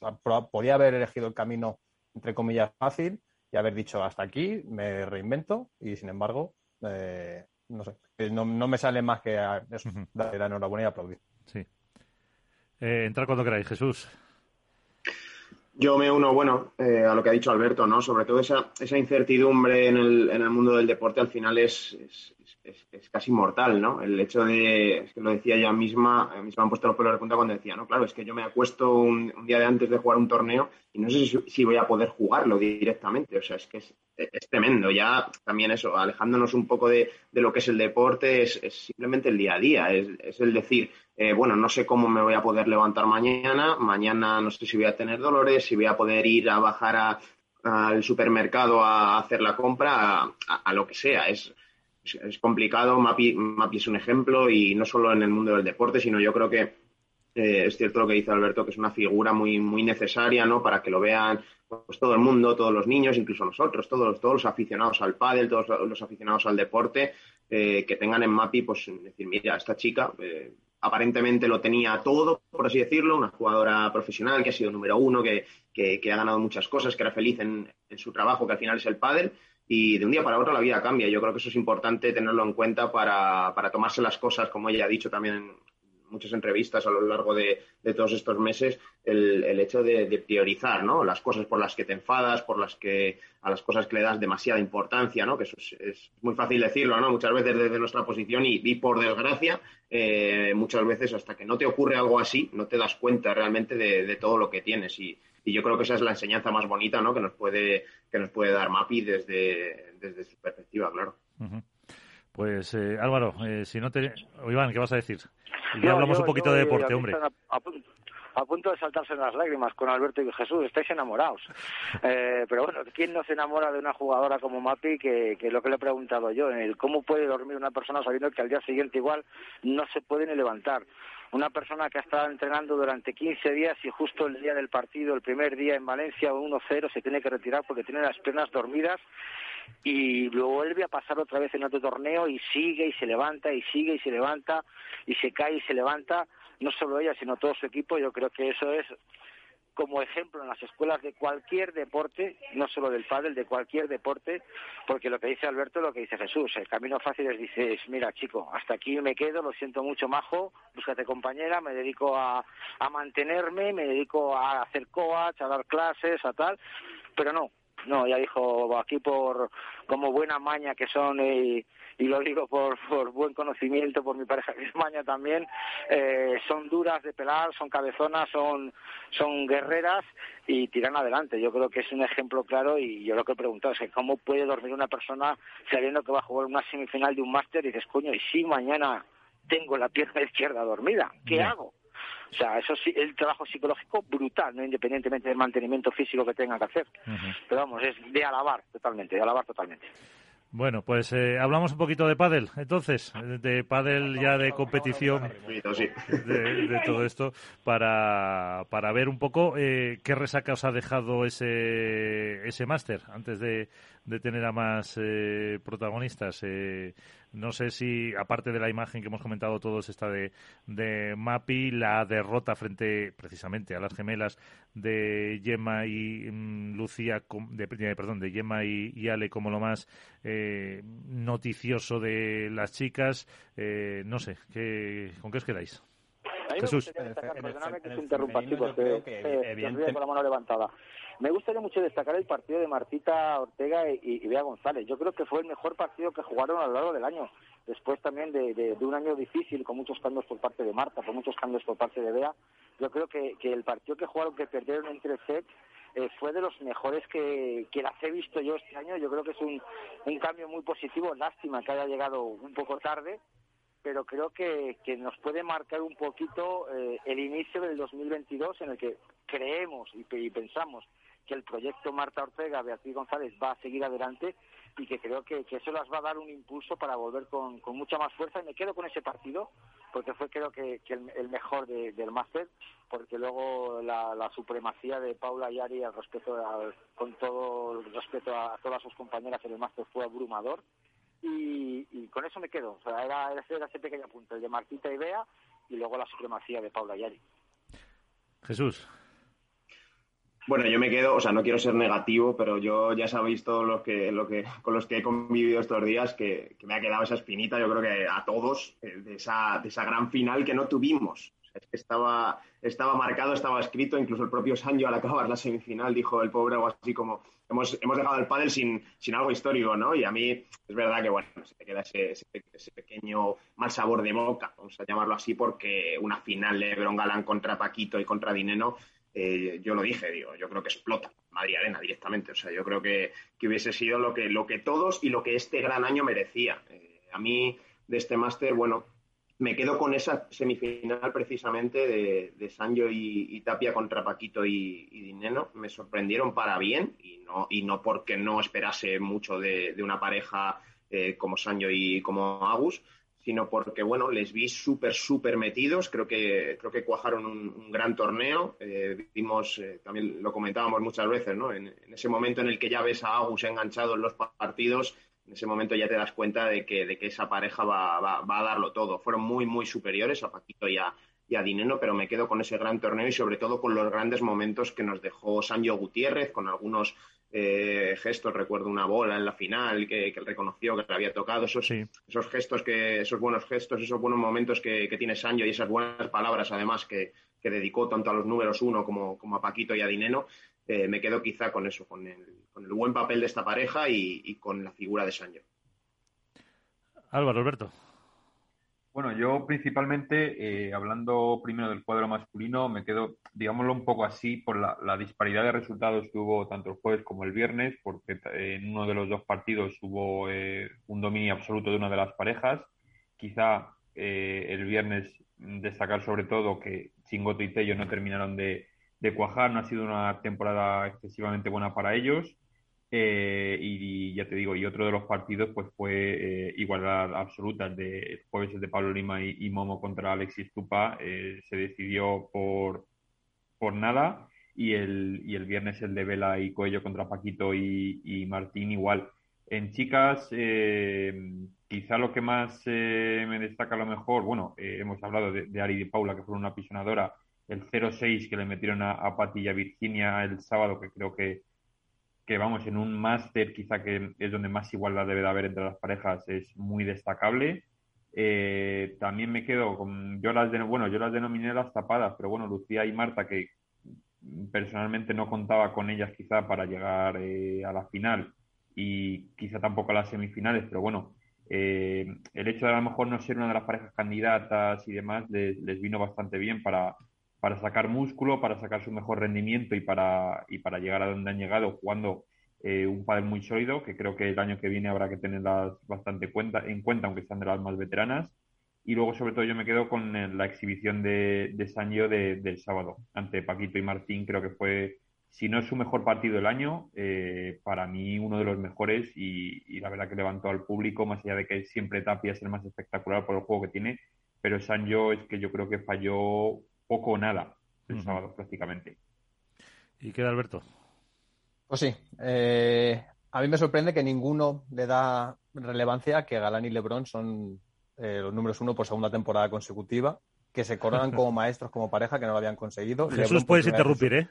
podía haber elegido el camino, entre comillas, fácil y haber dicho hasta aquí, me reinvento y sin embargo, eh, no sé, eh, no, me sale más que eso, darle la enhorabuena y aplaudir. Sí. Eh, entrar cuando queráis, Jesús. Yo me uno, bueno, a lo que ha dicho Alberto, ¿no? Sobre todo esa, esa incertidumbre en el, en el mundo del deporte al final es, es, casi mortal, ¿no? El hecho de, es que lo decía ella misma, a mí me han puesto los pelos de punta cuando decía, no, claro, es que yo me acuesto un, día de antes de jugar un torneo y no sé si, voy a poder jugarlo directamente, o sea, es que es, tremendo, ya también eso, alejándonos un poco de, lo que es el deporte, es, simplemente el día a día, es, el decir, eh, bueno, no sé cómo me voy a poder levantar mañana, mañana no sé si voy a tener dolores, si voy a poder ir a bajar al supermercado a hacer la compra, a lo que sea, es es, complicado. Mapi, es un ejemplo y no solo en el mundo del deporte, sino yo creo que eh, es cierto lo que dice Alberto, que es una figura muy, muy necesaria, ¿no? Para que lo vean pues todo el mundo, todos los niños, incluso nosotros, todos, todos los aficionados al pádel, todos los aficionados al deporte, eh, que tengan en Mapi, pues decir, mira, esta chica eh, aparentemente lo tenía todo, por así decirlo, una jugadora profesional que ha sido número uno, que, ha ganado muchas cosas, que era feliz en, en, su trabajo, que al final es el pádel, y de un día para otro la vida cambia. Yo creo que eso es importante tenerlo en cuenta para, para tomarse las cosas, como ella ha dicho también en muchas entrevistas a lo largo de, todos estos meses, el, el hecho de, priorizar ¿no? las cosas por las que te enfadas, por las que a las cosas que le das demasiada importancia, ¿no? que eso es, muy fácil decirlo ¿no? muchas veces desde nuestra posición y, por desgracia, eh, muchas veces hasta que no te ocurre algo así, no te das cuenta realmente de, de todo lo que tienes. Y, y yo creo que esa es la enseñanza más bonita ¿no? que nos puede que nos puede dar Mapi desde, desde su perspectiva, claro. Pues eh, Álvaro, eh, si no te... Iván, ¿qué vas a decir? Ya hablamos un poquito de deporte, hombre. A, punto de saltarse las lágrimas con Alberto y Jesús, estáis enamorados. Eh, pero bueno, ¿quién no se enamora de una jugadora como Mapi? Que, que lo que le he preguntado yo, el cómo puede dormir una persona sabiendo que al día siguiente igual no se puede ni levantar una persona que ha estado entrenando durante 15 días y justo el día del partido, el primer día en Valencia, 1-0, se tiene que retirar porque tiene las piernas dormidas y luego vuelve a pasar otra vez en otro torneo y sigue y se levanta y sigue y se levanta y se cae y se levanta, no solo ella, sino todo su equipo. Yo creo que eso es como ejemplo en las escuelas de cualquier deporte, no solo del pádel, de cualquier deporte, porque lo que dice Alberto es lo que dice Jesús. El camino fácil es, dices, mira chico, hasta aquí me quedo, lo siento mucho, majo, búscate compañera, me dedico a, a mantenerme, me dedico a hacer coach, a dar clases, a tal, pero no, no, ya dijo aquí por como buena maña que son y, y lo digo por, por buen conocimiento por mi pareja que es maña también, eh, son duras de pelar, son cabezonas, son, son guerreras y tiran adelante. Yo creo que es un ejemplo claro y yo lo que he preguntado es cómo puede dormir una persona sabiendo que va a jugar una semifinal de un máster y dices, coño, y si mañana tengo la pierna izquierda dormida, ¿qué hago? O sea, eso sí, el trabajo psicológico brutal, no independientemente del mantenimiento físico que tenga que hacer. Pero vamos, es de alabar totalmente, de alabar totalmente. Bueno, pues eh, hablamos un poquito de pádel, entonces, de pádel ya de competición, de, todo esto, para, para ver un poco eh, qué resaca os ha dejado ese, ese máster antes de, de tener a más eh, protagonistas. Eh, no sé si, aparte de la imagen que hemos comentado todos, esta de, de Mapi, la derrota frente precisamente a las gemelas de Gemma y mm, Lucía, de, perdón, de Gemma y, Ale como lo más eh, noticioso de las chicas. no sé, ¿qué, ¿con qué os quedáis? Jesús. perdóname que se interrumpa, chicos, que, que, con la mano levantada. Me gustaría mucho destacar el partido de Martita Ortega y, Bea González. Yo creo que fue el mejor partido que jugaron a lo largo del año. Después también de, un año difícil, con muchos cambios por parte de Marta, con muchos cambios por parte de Bea. Yo creo que, el partido que jugaron, que perdieron entre sets, eh, fue de los mejores que, las he visto yo este año. Yo creo que es un, cambio muy positivo. Lástima que haya llegado un poco tarde, pero creo que, nos puede marcar un poquito eh, el inicio del 2022 en el que creemos y, pensamos que el proyecto Marta Ortega, Beatriz González va a seguir adelante y que creo que, eso las va a dar un impulso para volver con, mucha más fuerza y me quedo con ese partido porque fue creo que, el, mejor del máster porque luego la, supremacía de Paula Yari al respeto con todo el respeto a todas sus compañeras en el máster fue abrumador y, con eso me quedo. O sea, era, era, ese pequeño punto, el de Martita y Bea y luego la supremacía de Paula Yari. Jesús. Bueno, yo me quedo, o sea, no quiero ser negativo, pero yo ya sabéis todos los que, lo que, con los que he convivido estos días que, me ha quedado esa espinita, yo creo que a todos, eh, de esa, de esa gran final que no tuvimos. es que estaba, estaba marcado, estaba escrito, incluso el propio Sancho al acabar la semifinal dijo el pobre algo así como hemos, hemos dejado el pádel sin, sin algo histórico, ¿no? Y a mí es verdad que, bueno, se te queda ese, ese, pequeño mal sabor de boca, vamos a llamarlo así, porque una final de Lebron Galán contra Paquito y contra Dineno, eh, yo lo dije, digo, yo creo que explota Madrid Arena directamente. O sea, yo creo que, que hubiese sido lo que, lo que todos y lo que este gran año merecía. Eh, a mí, de este máster, bueno, me quedo con esa semifinal precisamente de, de Sancho y, Tapia contra Paquito y, Dineno. Me sorprendieron para bien y no, y no porque no esperase mucho de, una pareja eh, como Sancho y como Agus, sino porque, bueno, les vi súper, súper metidos. Creo que, creo que cuajaron un, gran torneo. Eh, vimos, eh, también lo comentábamos muchas veces, ¿no? En, ese momento en el que ya ves a Agus enganchado en los partidos, en ese momento ya te das cuenta de que, de que esa pareja va, va, a darlo todo. Fueron muy, muy superiores a Paquito y a, y a Dineno, pero me quedo con ese gran torneo y sobre todo con los grandes momentos que nos dejó Sancho Gutiérrez, con algunos eh, gestos. Recuerdo una bola en la final que, que él reconoció que le había tocado. Esos, esos gestos, que, esos buenos gestos, esos buenos momentos que, que tiene Sancho y esas buenas palabras, además, que, que dedicó tanto a los números uno como, como a Paquito y a Dineno, eh, me quedo quizá con eso, con el, con el buen papel de esta pareja y, con la figura de Sancho. Álvaro, Alberto. Bueno, yo principalmente, eh, hablando primero del cuadro masculino, me quedo, digámoslo un poco así, por la, disparidad de resultados que hubo tanto el jueves como el viernes, porque en uno de los dos partidos hubo eh, un dominio absoluto de una de las parejas. Quizá el viernes destacar sobre todo que Chingoto y Tello no terminaron de cuajar, no ha sido una temporada excesivamente buena para ellos. Eh, y, ya te digo, y otro de los partidos pues fue eh, igualdad absoluta, el de jueves el de Pablo Lima y, Momo contra Alexis Tupa, eh, se decidió por, por nada, y el, y el viernes el de Vela y Coello contra Paquito y, Martín igual. En chicas, quizá lo que más me destaca a lo mejor, bueno, hemos hablado de, Ari y de Paula, que fueron una apisonadora, el 0-6 que le metieron a, a Pati Virginia el sábado, que creo que, que vamos, en un máster quizá que es donde más igualdad debe de haber entre las parejas, es muy destacable. Eh, también me quedo con, yo las, de, bueno, yo las denominé las tapadas, pero bueno, Lucía y Marta, que personalmente no contaba con ellas quizá para llegar eh, a la final y quizá tampoco a las semifinales, pero bueno, eh, el hecho de a lo mejor no ser una de las parejas candidatas y demás les, les vino bastante bien para, para sacar músculo, para sacar su mejor rendimiento y para, y para llegar a donde han llegado jugando eh, un pádel muy sólido, que creo que el año que viene habrá que tenerlas bastante cuenta, en cuenta, aunque sean de las más veteranas. Y luego, sobre todo, yo me quedo con eh, la exhibición de, de Sancho del sábado ante Paquito y Martín. Creo que fue, si no es su mejor partido del año, eh, para mí uno de los mejores y, la verdad que levantó al público, más allá de que siempre Tapia es el más espectacular por el juego que tiene, pero Sancho es que yo creo que falló poco o nada el sábado prácticamente. ¿Y queda Alberto? Pues sí, eh, a mí me sorprende que ninguno le da relevancia que Galán y Lebron son eh, los números uno por segunda temporada consecutiva, que se coronan como maestros, como pareja, que no lo habían conseguido. Jesús, puedes interrumpir, ¿eh?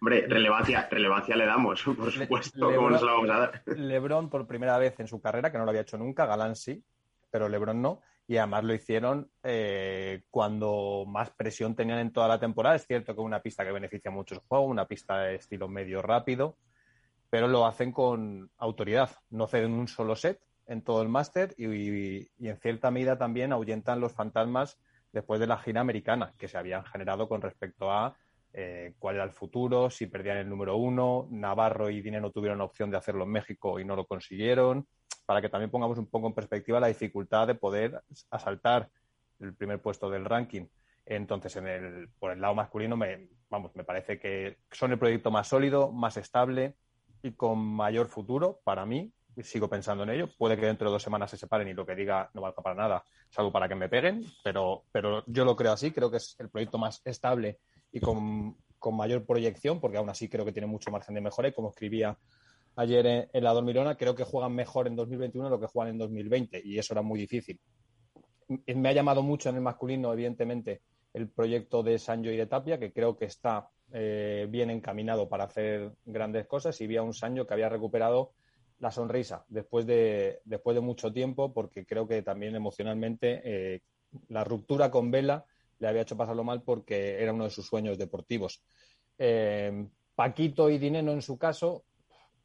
Hombre, relevancia, relevancia le damos, por supuesto, ¿cómo no se la vamos a dar? Lebron por primera vez en su carrera, que no lo había hecho nunca, Galán sí, pero Lebron no y además lo hicieron eh, cuando más presión tenían en toda la temporada. Es cierto que es una pista que beneficia mucho el juego, una pista de estilo medio rápido, pero lo hacen con autoridad. No ceden un solo set en todo el máster y, en cierta medida también ahuyentan los fantasmas después de la gira americana que se habían generado con respecto a eh, cuál era el futuro, si perdían el número uno, Navarro y Dinero tuvieron opción de hacerlo en México y no lo consiguieron para que también pongamos un poco en perspectiva la dificultad de poder asaltar el primer puesto del ranking. Entonces, en el, por el lado masculino, me, vamos, me parece que son el proyecto más sólido, más estable y con mayor futuro para mí. Sigo pensando en ello. Puede que dentro de dos semanas se separen y lo que diga no valga para nada, salvo para que me peguen, pero, pero yo lo creo así. Creo que es el proyecto más estable y con, con mayor proyección, porque aún así creo que tiene mucho margen de mejora y como escribía ayer en, la Dormirona, creo que juegan mejor en 2021 de lo que juegan en 2020 y eso era muy difícil. Me ha llamado mucho en el masculino, evidentemente, el proyecto de Sancho y de Tapia, que creo que está eh, bien encaminado para hacer grandes cosas y vi a un Sancho que había recuperado la sonrisa después de, después de mucho tiempo, porque creo que también emocionalmente eh, la ruptura con Vela le había hecho pasarlo mal porque era uno de sus sueños deportivos. Eh, Paquito y Dineno en su caso,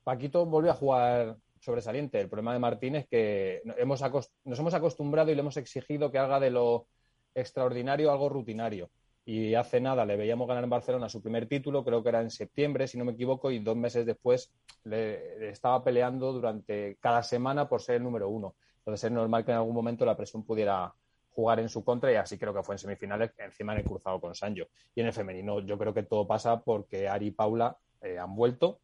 Paquito volvió a jugar sobresaliente. El problema de Martín es que hemos nos hemos acostumbrado y le hemos exigido que haga de lo extraordinario algo rutinario. Y hace nada le veíamos ganar en Barcelona su primer título, creo que era en septiembre, si no me equivoco, y dos meses después le, estaba peleando durante cada semana por ser el número uno. Entonces es normal que en algún momento la presión pudiera jugar en su contra y así creo que fue en semifinales, encima en el cruzado con Sancho. Y en el femenino yo creo que todo pasa porque Ari y Paula eh, han vuelto,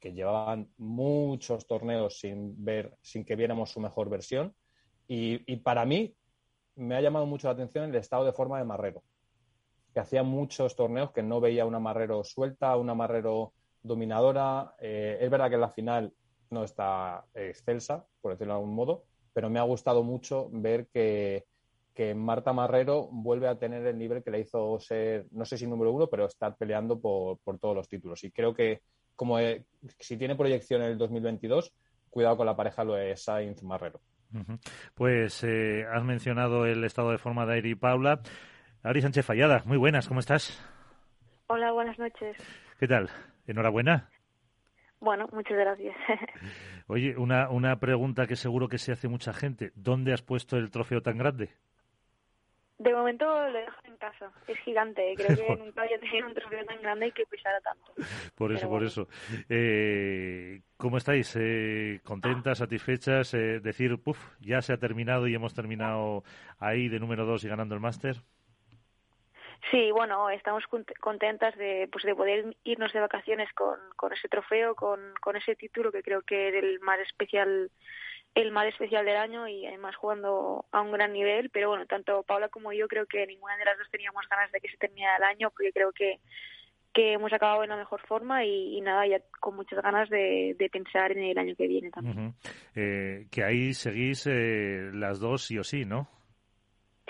que llevaban muchos torneos sin ver, sin que viéramos su mejor versión. Y, para mí me ha llamado mucho la atención el estado de forma de Marrero, que hacía muchos torneos que no veía una Marrero suelta, una Marrero dominadora. Eh, es verdad que en la final no está excelsa, por decirlo de algún modo, pero me ha gustado mucho ver que, que Marta Marrero vuelve a tener el nivel que le hizo ser, no sé si número uno, pero estar peleando por, por todos los títulos. Y creo que como eh, si tiene proyección en el 2022, cuidado con la pareja lo es Sainz Marrero. Pues eh, has mencionado el estado de forma de Airi y Paula. Ari Sánchez Fallada, muy buenas, ¿cómo estás? Hola, buenas noches. ¿Qué tal? ¿Enhorabuena? Bueno, muchas gracias. Oye, una, una pregunta que seguro que se hace mucha gente. ¿Dónde has puesto el trofeo tan grande? De momento lo dejo en casa. Es gigante. Creo que nunca había tenido un trofeo tan grande y que pesara tanto. Por eso, por eso. Eh, ¿Cómo estáis? Eh, ¿Contentas, satisfechas? Eh, decir, puff, ya se ha terminado y hemos terminado ahí de número dos y ganando el máster. Sí, bueno, estamos contentas de, pues, de poder irnos de vacaciones con, con ese trofeo, con, con ese título que creo que es el más especial el más especial del año y además jugando a un gran nivel, pero bueno, tanto Paula como yo creo que ninguna de las dos teníamos ganas de que se terminara el año porque creo que, que hemos acabado en la mejor forma y, nada, ya con muchas ganas de, pensar en el año que viene también. eh, que ahí seguís eh, las dos sí o sí, ¿no?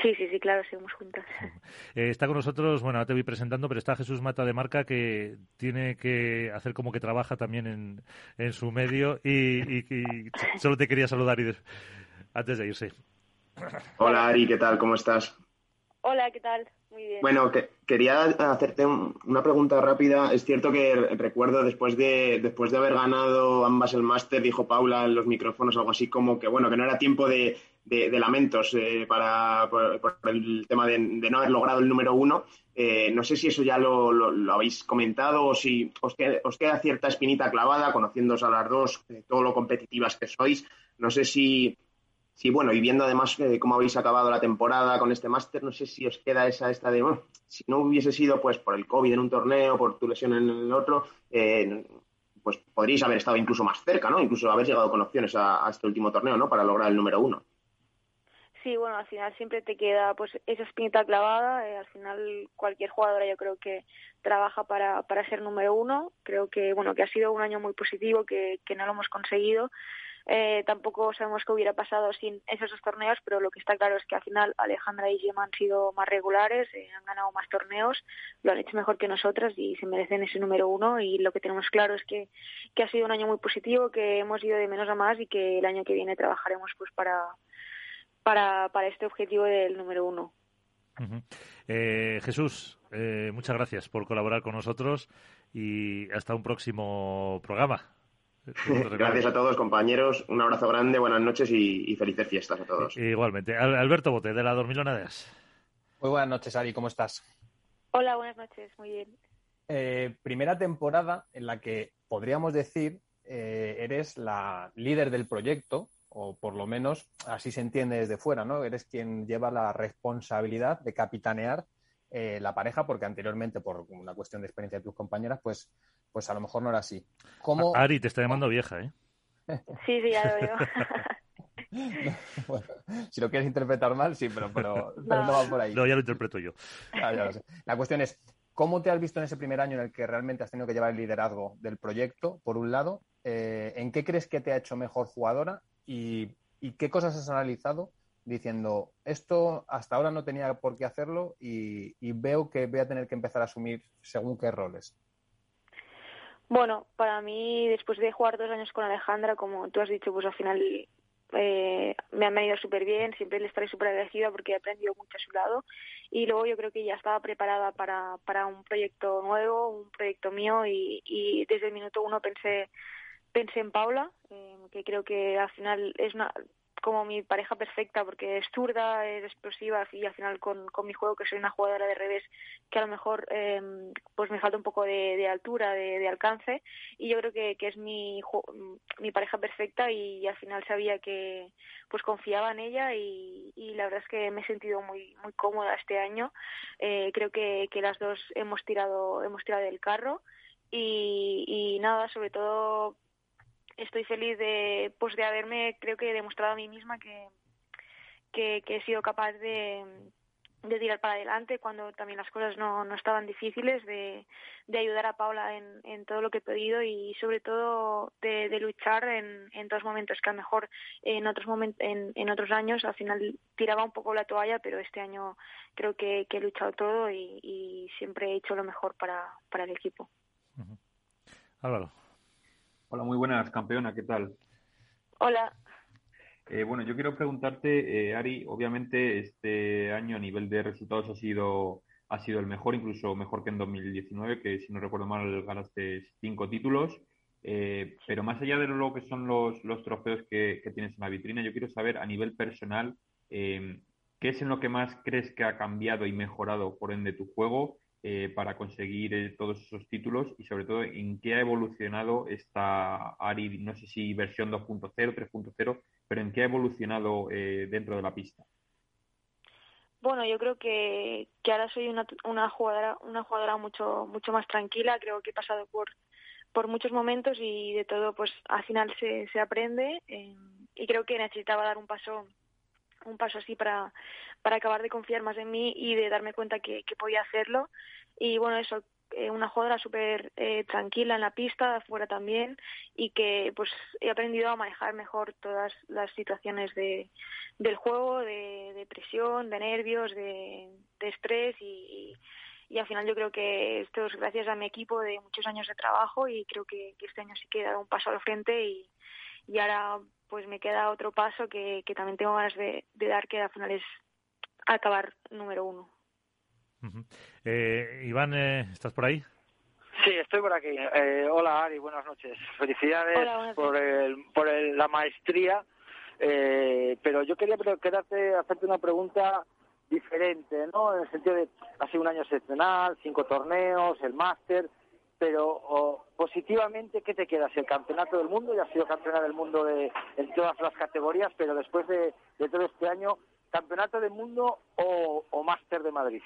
Sí, sí, sí, claro, seguimos juntas. Eh, está con nosotros, bueno, ahora te voy presentando, pero está Jesús Mata de Marca que tiene que hacer como que trabaja también en, en su medio y, solo te quería saludar y antes de irse. Hola Ari, ¿qué tal? ¿Cómo estás? Hola, ¿qué tal? Bueno, que, quería hacerte una pregunta rápida. Es cierto que recuerdo después de, después de haber ganado ambas el máster, dijo Paula en los micrófonos algo así como que bueno, que no era tiempo de, lamentos eh, para, por, el tema de, no haber logrado el número uno. Eh, no sé si eso ya lo, lo, habéis comentado o si os queda, os queda, cierta espinita clavada, conociéndoos a las dos, eh, todo lo competitivas que sois. No sé si, Sí, bueno, y viendo además eh, cómo habéis acabado la temporada con este máster, no sé si os queda esa esta de, bueno, si no hubiese sido pues por el COVID en un torneo, por tu lesión en el otro, eh, pues podríais haber estado incluso más cerca, ¿no? Incluso haber llegado con opciones a, este último torneo, ¿no? Para lograr el número uno. Sí, bueno, al final siempre te queda pues esa espinita clavada. Eh, al final cualquier jugadora yo creo que trabaja para, para ser número uno. Creo que bueno que ha sido un año muy positivo, que, que no lo hemos conseguido eh, tampoco sabemos qué hubiera pasado sin esos dos torneos, pero lo que está claro es que al final Alejandra y Gemma han sido más regulares, eh, han ganado más torneos, lo han hecho mejor que nosotras y se merecen ese número uno. Y lo que tenemos claro es que, que ha sido un año muy positivo, que hemos ido de menos a más y que el año que viene trabajaremos pues para, para, para este objetivo del número uno. Eh, Jesús, muchas gracias por colaborar con nosotros y hasta un próximo programa. Gracias a todos, compañeros. Un abrazo grande, buenas noches y, felices fiestas a todos. Igualmente. Alberto Bote, de la Dormilonadas. Muy buenas noches, Ari. ¿Cómo estás? Hola, buenas noches. Muy bien. Eh, primera temporada en la que podríamos decir eh, eres la líder del proyecto, o por lo menos así se entiende desde fuera, ¿no? Eres quien lleva la responsabilidad de capitanear eh, la pareja, porque anteriormente, por una cuestión de experiencia de tus compañeras, pues pues a lo mejor no era así. ¿Cómo... Ari, te está llamando vieja, ¿eh? Sí, sí, ya lo veo. bueno, si lo quieres interpretar mal, sí, pero, pero, no. va por ahí. No, ya lo interpreto yo. Ah, La cuestión es, ¿cómo te has visto en ese primer año en el que realmente has tenido que llevar el liderazgo del proyecto, por un lado? Eh, ¿En qué crees que te ha hecho mejor jugadora? Y, qué cosas has analizado diciendo, esto hasta ahora no tenía por qué hacerlo y, y veo que voy a tener que empezar a asumir según qué roles? Bueno, para mí, después de jugar dos años con Alejandra, como tú has dicho, pues al final eh, me han venido súper bien, siempre le estaré súper agradecida porque he aprendido mucho a su lado y luego yo creo que ya estaba preparada para, para un proyecto nuevo, un proyecto mío y, y desde el minuto uno pensé pensé en Paula, eh, que creo que al final es una, como mi pareja perfecta porque es zurda, es explosiva y al final con, con mi juego que soy una jugadora de revés que a lo mejor eh, pues me falta un poco de, altura, de, de, alcance y yo creo que, que es mi, mi pareja perfecta y, al final sabía que pues confiaba en ella y, y, la verdad es que me he sentido muy muy cómoda este año. Eh, creo que, que las dos hemos tirado hemos tirado del carro y, y nada, sobre todo estoy feliz de pues de haberme creo que demostrado a mí misma que que, que he sido capaz de, de tirar para adelante cuando también las cosas no, no estaban difíciles, de, de ayudar a Paula en, en todo lo que he podido y sobre todo de, luchar en, en todos momentos, que a lo mejor en otros momentos, en, en otros años al final tiraba un poco la toalla, pero este año creo que, he luchado todo y, siempre he hecho lo mejor para, para el equipo. Uh. Álvaro. Hola, muy buenas, campeona, ¿qué tal? Hola. Eh, bueno, yo quiero preguntarte, eh, Ari, obviamente este año a nivel de resultados ha sido, ha sido el mejor, incluso mejor que en 2019, que si no recuerdo mal ganaste cinco títulos, eh, pero más allá de lo que son los, los trofeos que, que, tienes en la vitrina, yo quiero saber a nivel personal, ¿qué es en lo que más crees que ha cambiado y mejorado por ende tu juego? Eh, para conseguir eh, todos esos títulos y sobre todo en qué ha evolucionado esta ARI, no sé si versión 2.0, 3.0, pero en qué ha evolucionado eh, dentro de la pista. Bueno, yo creo que, que ahora soy una, una jugadora una jugadora mucho mucho más tranquila. Creo que he pasado por por muchos momentos y de todo, pues al final se, se aprende eh, y creo que necesitaba dar un paso un paso así para, para acabar de confiar más en mí y de darme cuenta que, que podía hacerlo. Y bueno, eso, eh, una jugadora súper eh, tranquila en la pista, afuera también, y que pues he aprendido a manejar mejor todas las situaciones de, del juego, de, presión, de nervios, de, de estrés y, y, al final yo creo que esto es gracias a mi equipo de muchos años de trabajo y creo que, que este año sí que he dado un paso al frente y, y ahora pues me queda otro paso que, que también tengo ganas de, de, dar, que al final es acabar número uno. Uh -huh. eh, Iván, eh, ¿estás por ahí? Sí, estoy por aquí. Eh, hola Ari, buenas noches. Felicidades hola, buenas por, el, por el, la maestría, eh, pero yo quería quedarte, hacerte una pregunta diferente, ¿no? En el sentido de, ha sido un año excepcional, cinco torneos, el máster, pero o, positivamente, ¿qué te quedas? El campeonato del mundo, ya has sido campeona del mundo de, en todas las categorías, pero después de, de todo este año, ¿campeonato del mundo o, o máster de Madrid?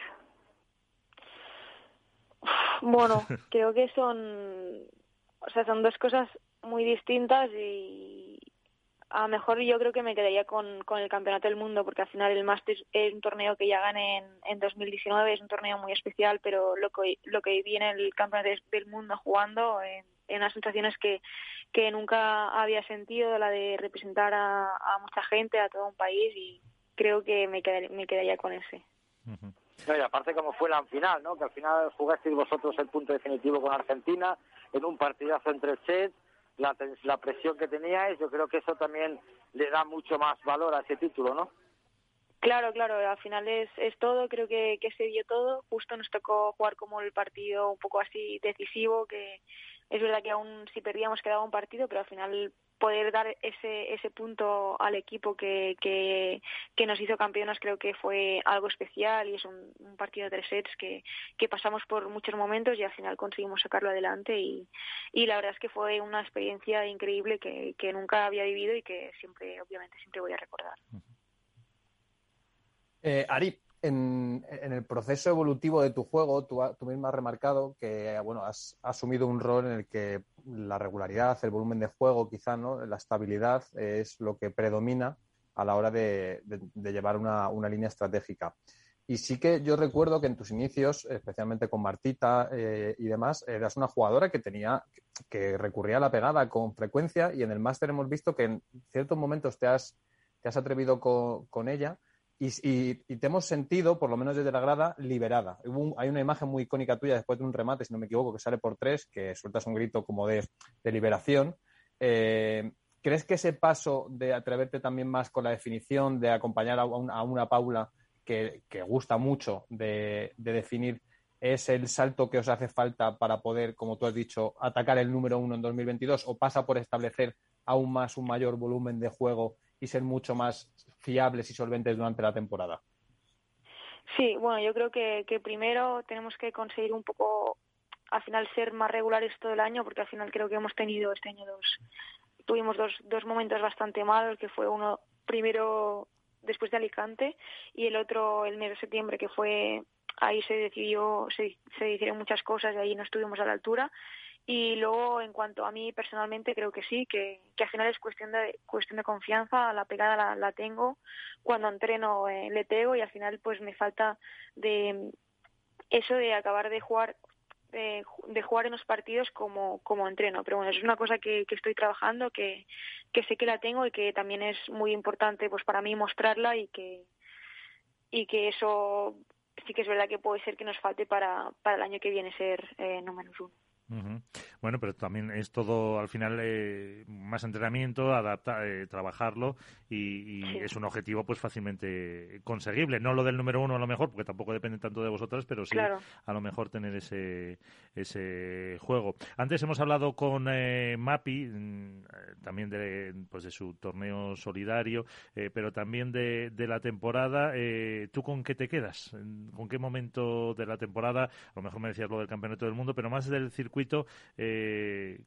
Bueno, creo que son, o sea, son dos cosas muy distintas y a lo mejor yo creo que me quedaría con, con el Campeonato del Mundo porque al final el Masters es un torneo que ya gané en, en 2019, es un torneo muy especial, pero lo que, lo que viene el Campeonato del Mundo jugando en, en unas sensaciones que, que nunca había sentido, la de representar a, a mucha gente, a todo un país y creo que me quedaría, me quedaría con ese. Uh -huh. No, y aparte como fue la final, ¿no? Que al final jugasteis vosotros el punto definitivo con Argentina en un partidazo entre sets, la, la presión que teníais, yo creo que eso también le da mucho más valor a ese título, ¿no? Claro, claro, al final es, es todo, creo que, que se dio todo, justo nos tocó jugar como el partido un poco así decisivo, que es verdad que aún si perdíamos quedaba un partido, pero al final poder dar ese ese punto al equipo que, que, nos hizo campeonas creo que fue algo especial y es un, un partido de tres sets que, que pasamos por muchos momentos y al final conseguimos sacarlo adelante y, y la verdad es que fue una experiencia increíble que, que nunca había vivido y que siempre, obviamente, siempre voy a recordar. Eh, en, el proceso evolutivo de tu juego, tú, mismo has remarcado que bueno, has, asumido un rol en el que la regularidad, el volumen de juego, quizá, ¿no? la estabilidad es lo que predomina a la hora de, llevar una, línea estratégica. Y sí que yo recuerdo que en tus inicios, especialmente con Martita eh, y demás, eras una jugadora que tenía, que recurría a la pegada con frecuencia y en el máster hemos visto que en ciertos momentos te has, te has atrevido con ella y, te hemos sentido, por lo menos desde la grada, liberada. Un, hay una imagen muy icónica tuya después de un remate, si no me equivoco, que sale por tres, que sueltas un grito como de, de liberación. Eh, ¿crees que ese paso de atreverte también más con la definición, de acompañar a, una Paula que, gusta mucho de, definir, es el salto que os hace falta para poder, como tú has dicho, atacar el número uno en 2022 o pasa por establecer aún más un mayor volumen de juego y ser mucho más fiables y solventes durante la temporada? Sí, bueno, yo creo que, primero tenemos que conseguir un poco, al final, ser más regulares todo el año, porque al final creo que hemos tenido este año dos, tuvimos dos, dos momentos bastante malos, que fue uno primero después de Alicante y el otro el mes de septiembre, que fue ahí se decidió, se, se hicieron muchas cosas y ahí no estuvimos a la altura y luego, en cuanto a mí personalmente, creo que sí, que, que al final es cuestión de, cuestión de confianza, la pegada la, la tengo, cuando entreno eh, le pego y al final pues me falta de eso de acabar de jugar de, de, jugar en los partidos como, como entreno. Pero bueno, es una cosa que, que estoy trabajando, que, que sé que la tengo y que también es muy importante pues para mí mostrarla y que, y que eso sí que es verdad que puede ser que nos falte para, para el año que viene ser eh, número uno. Bueno, pero también es todo al final eh, más entrenamiento, adaptar, eh, trabajarlo y, es un objetivo pues fácilmente conseguible. No lo del número uno a lo mejor, porque tampoco depende tanto de vosotras, pero sí a lo mejor tener ese, ese juego. Antes hemos hablado con eh, Mapi, mm, también de, pues de su torneo solidario, pero también de, de la temporada. ¿Tú con qué te quedas? ¿Con qué momento de la temporada? A lo mejor me decías lo del campeonato del mundo, pero más del circuito. Eh,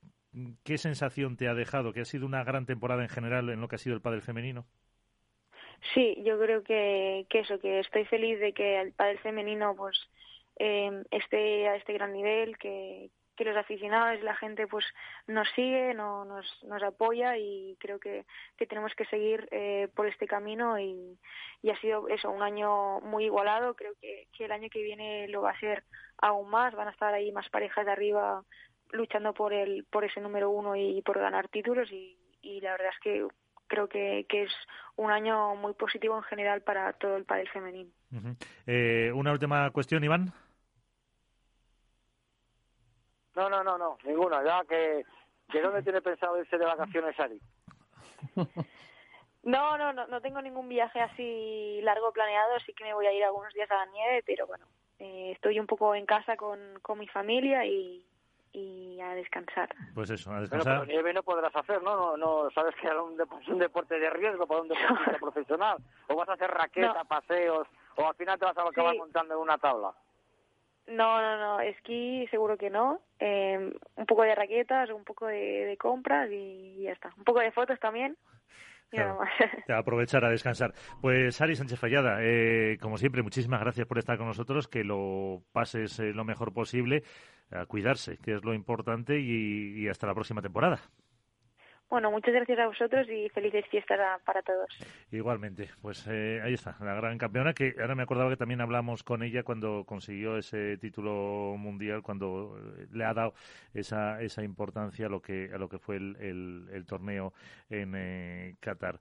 ¿Qué sensación te ha dejado? ¿Que ha sido una gran temporada en general en lo que ha sido el pádel femenino? Sí, yo creo que, que eso, que estoy feliz de que el pádel femenino pues eh, esté a este gran nivel, que, que los aficionados la gente pues nos sigue, no, nos, nos apoya y creo que, tenemos que seguir eh, por este camino y, ha sido eso, un año muy igualado, creo que, que el año que viene lo va a ser aún más, van a estar ahí más parejas de arriba luchando por el por ese número uno y por ganar títulos y, y la verdad es que creo que, que, es un año muy positivo en general para todo el pádel femenino. eh, una última cuestión, Iván. No, no, no, no, ninguna. Ya que, que dónde tiene pensado irse de vacaciones, Ari. No, no, no, no tengo ningún viaje así largo planeado, sí que me voy a ir algunos días a la nieve, pero bueno, eh, estoy un poco en casa con, con mi familia y, y a descansar. Pues eso, a descansar. pero nieve no podrás hacer, ¿no? No, no sabes que es un, un deporte de riesgo para un deporte profesional. O vas a hacer raqueta, paseos, o al final te vas a acabar montando en una tabla. No, no, no, esquí seguro que no. Eh, un poco de raquetas, un poco de, de compras y ya está. Un poco de fotos también. Claro, aprovechar a descansar. Pues Ari Sánchez Fallada, eh, como siempre, muchísimas gracias por estar con nosotros, que lo pases eh, lo mejor posible, a cuidarse, que es lo importante, y hasta la próxima temporada. Bueno, muchas gracias a vosotros y felices fiestas para todos. Igualmente, pues eh, ahí está, la gran campeona, que ahora me acordaba que también hablamos con ella cuando consiguió ese título mundial, cuando eh, le ha dado esa, esa importancia a lo que, a lo que fue el, el, torneo en eh, Qatar.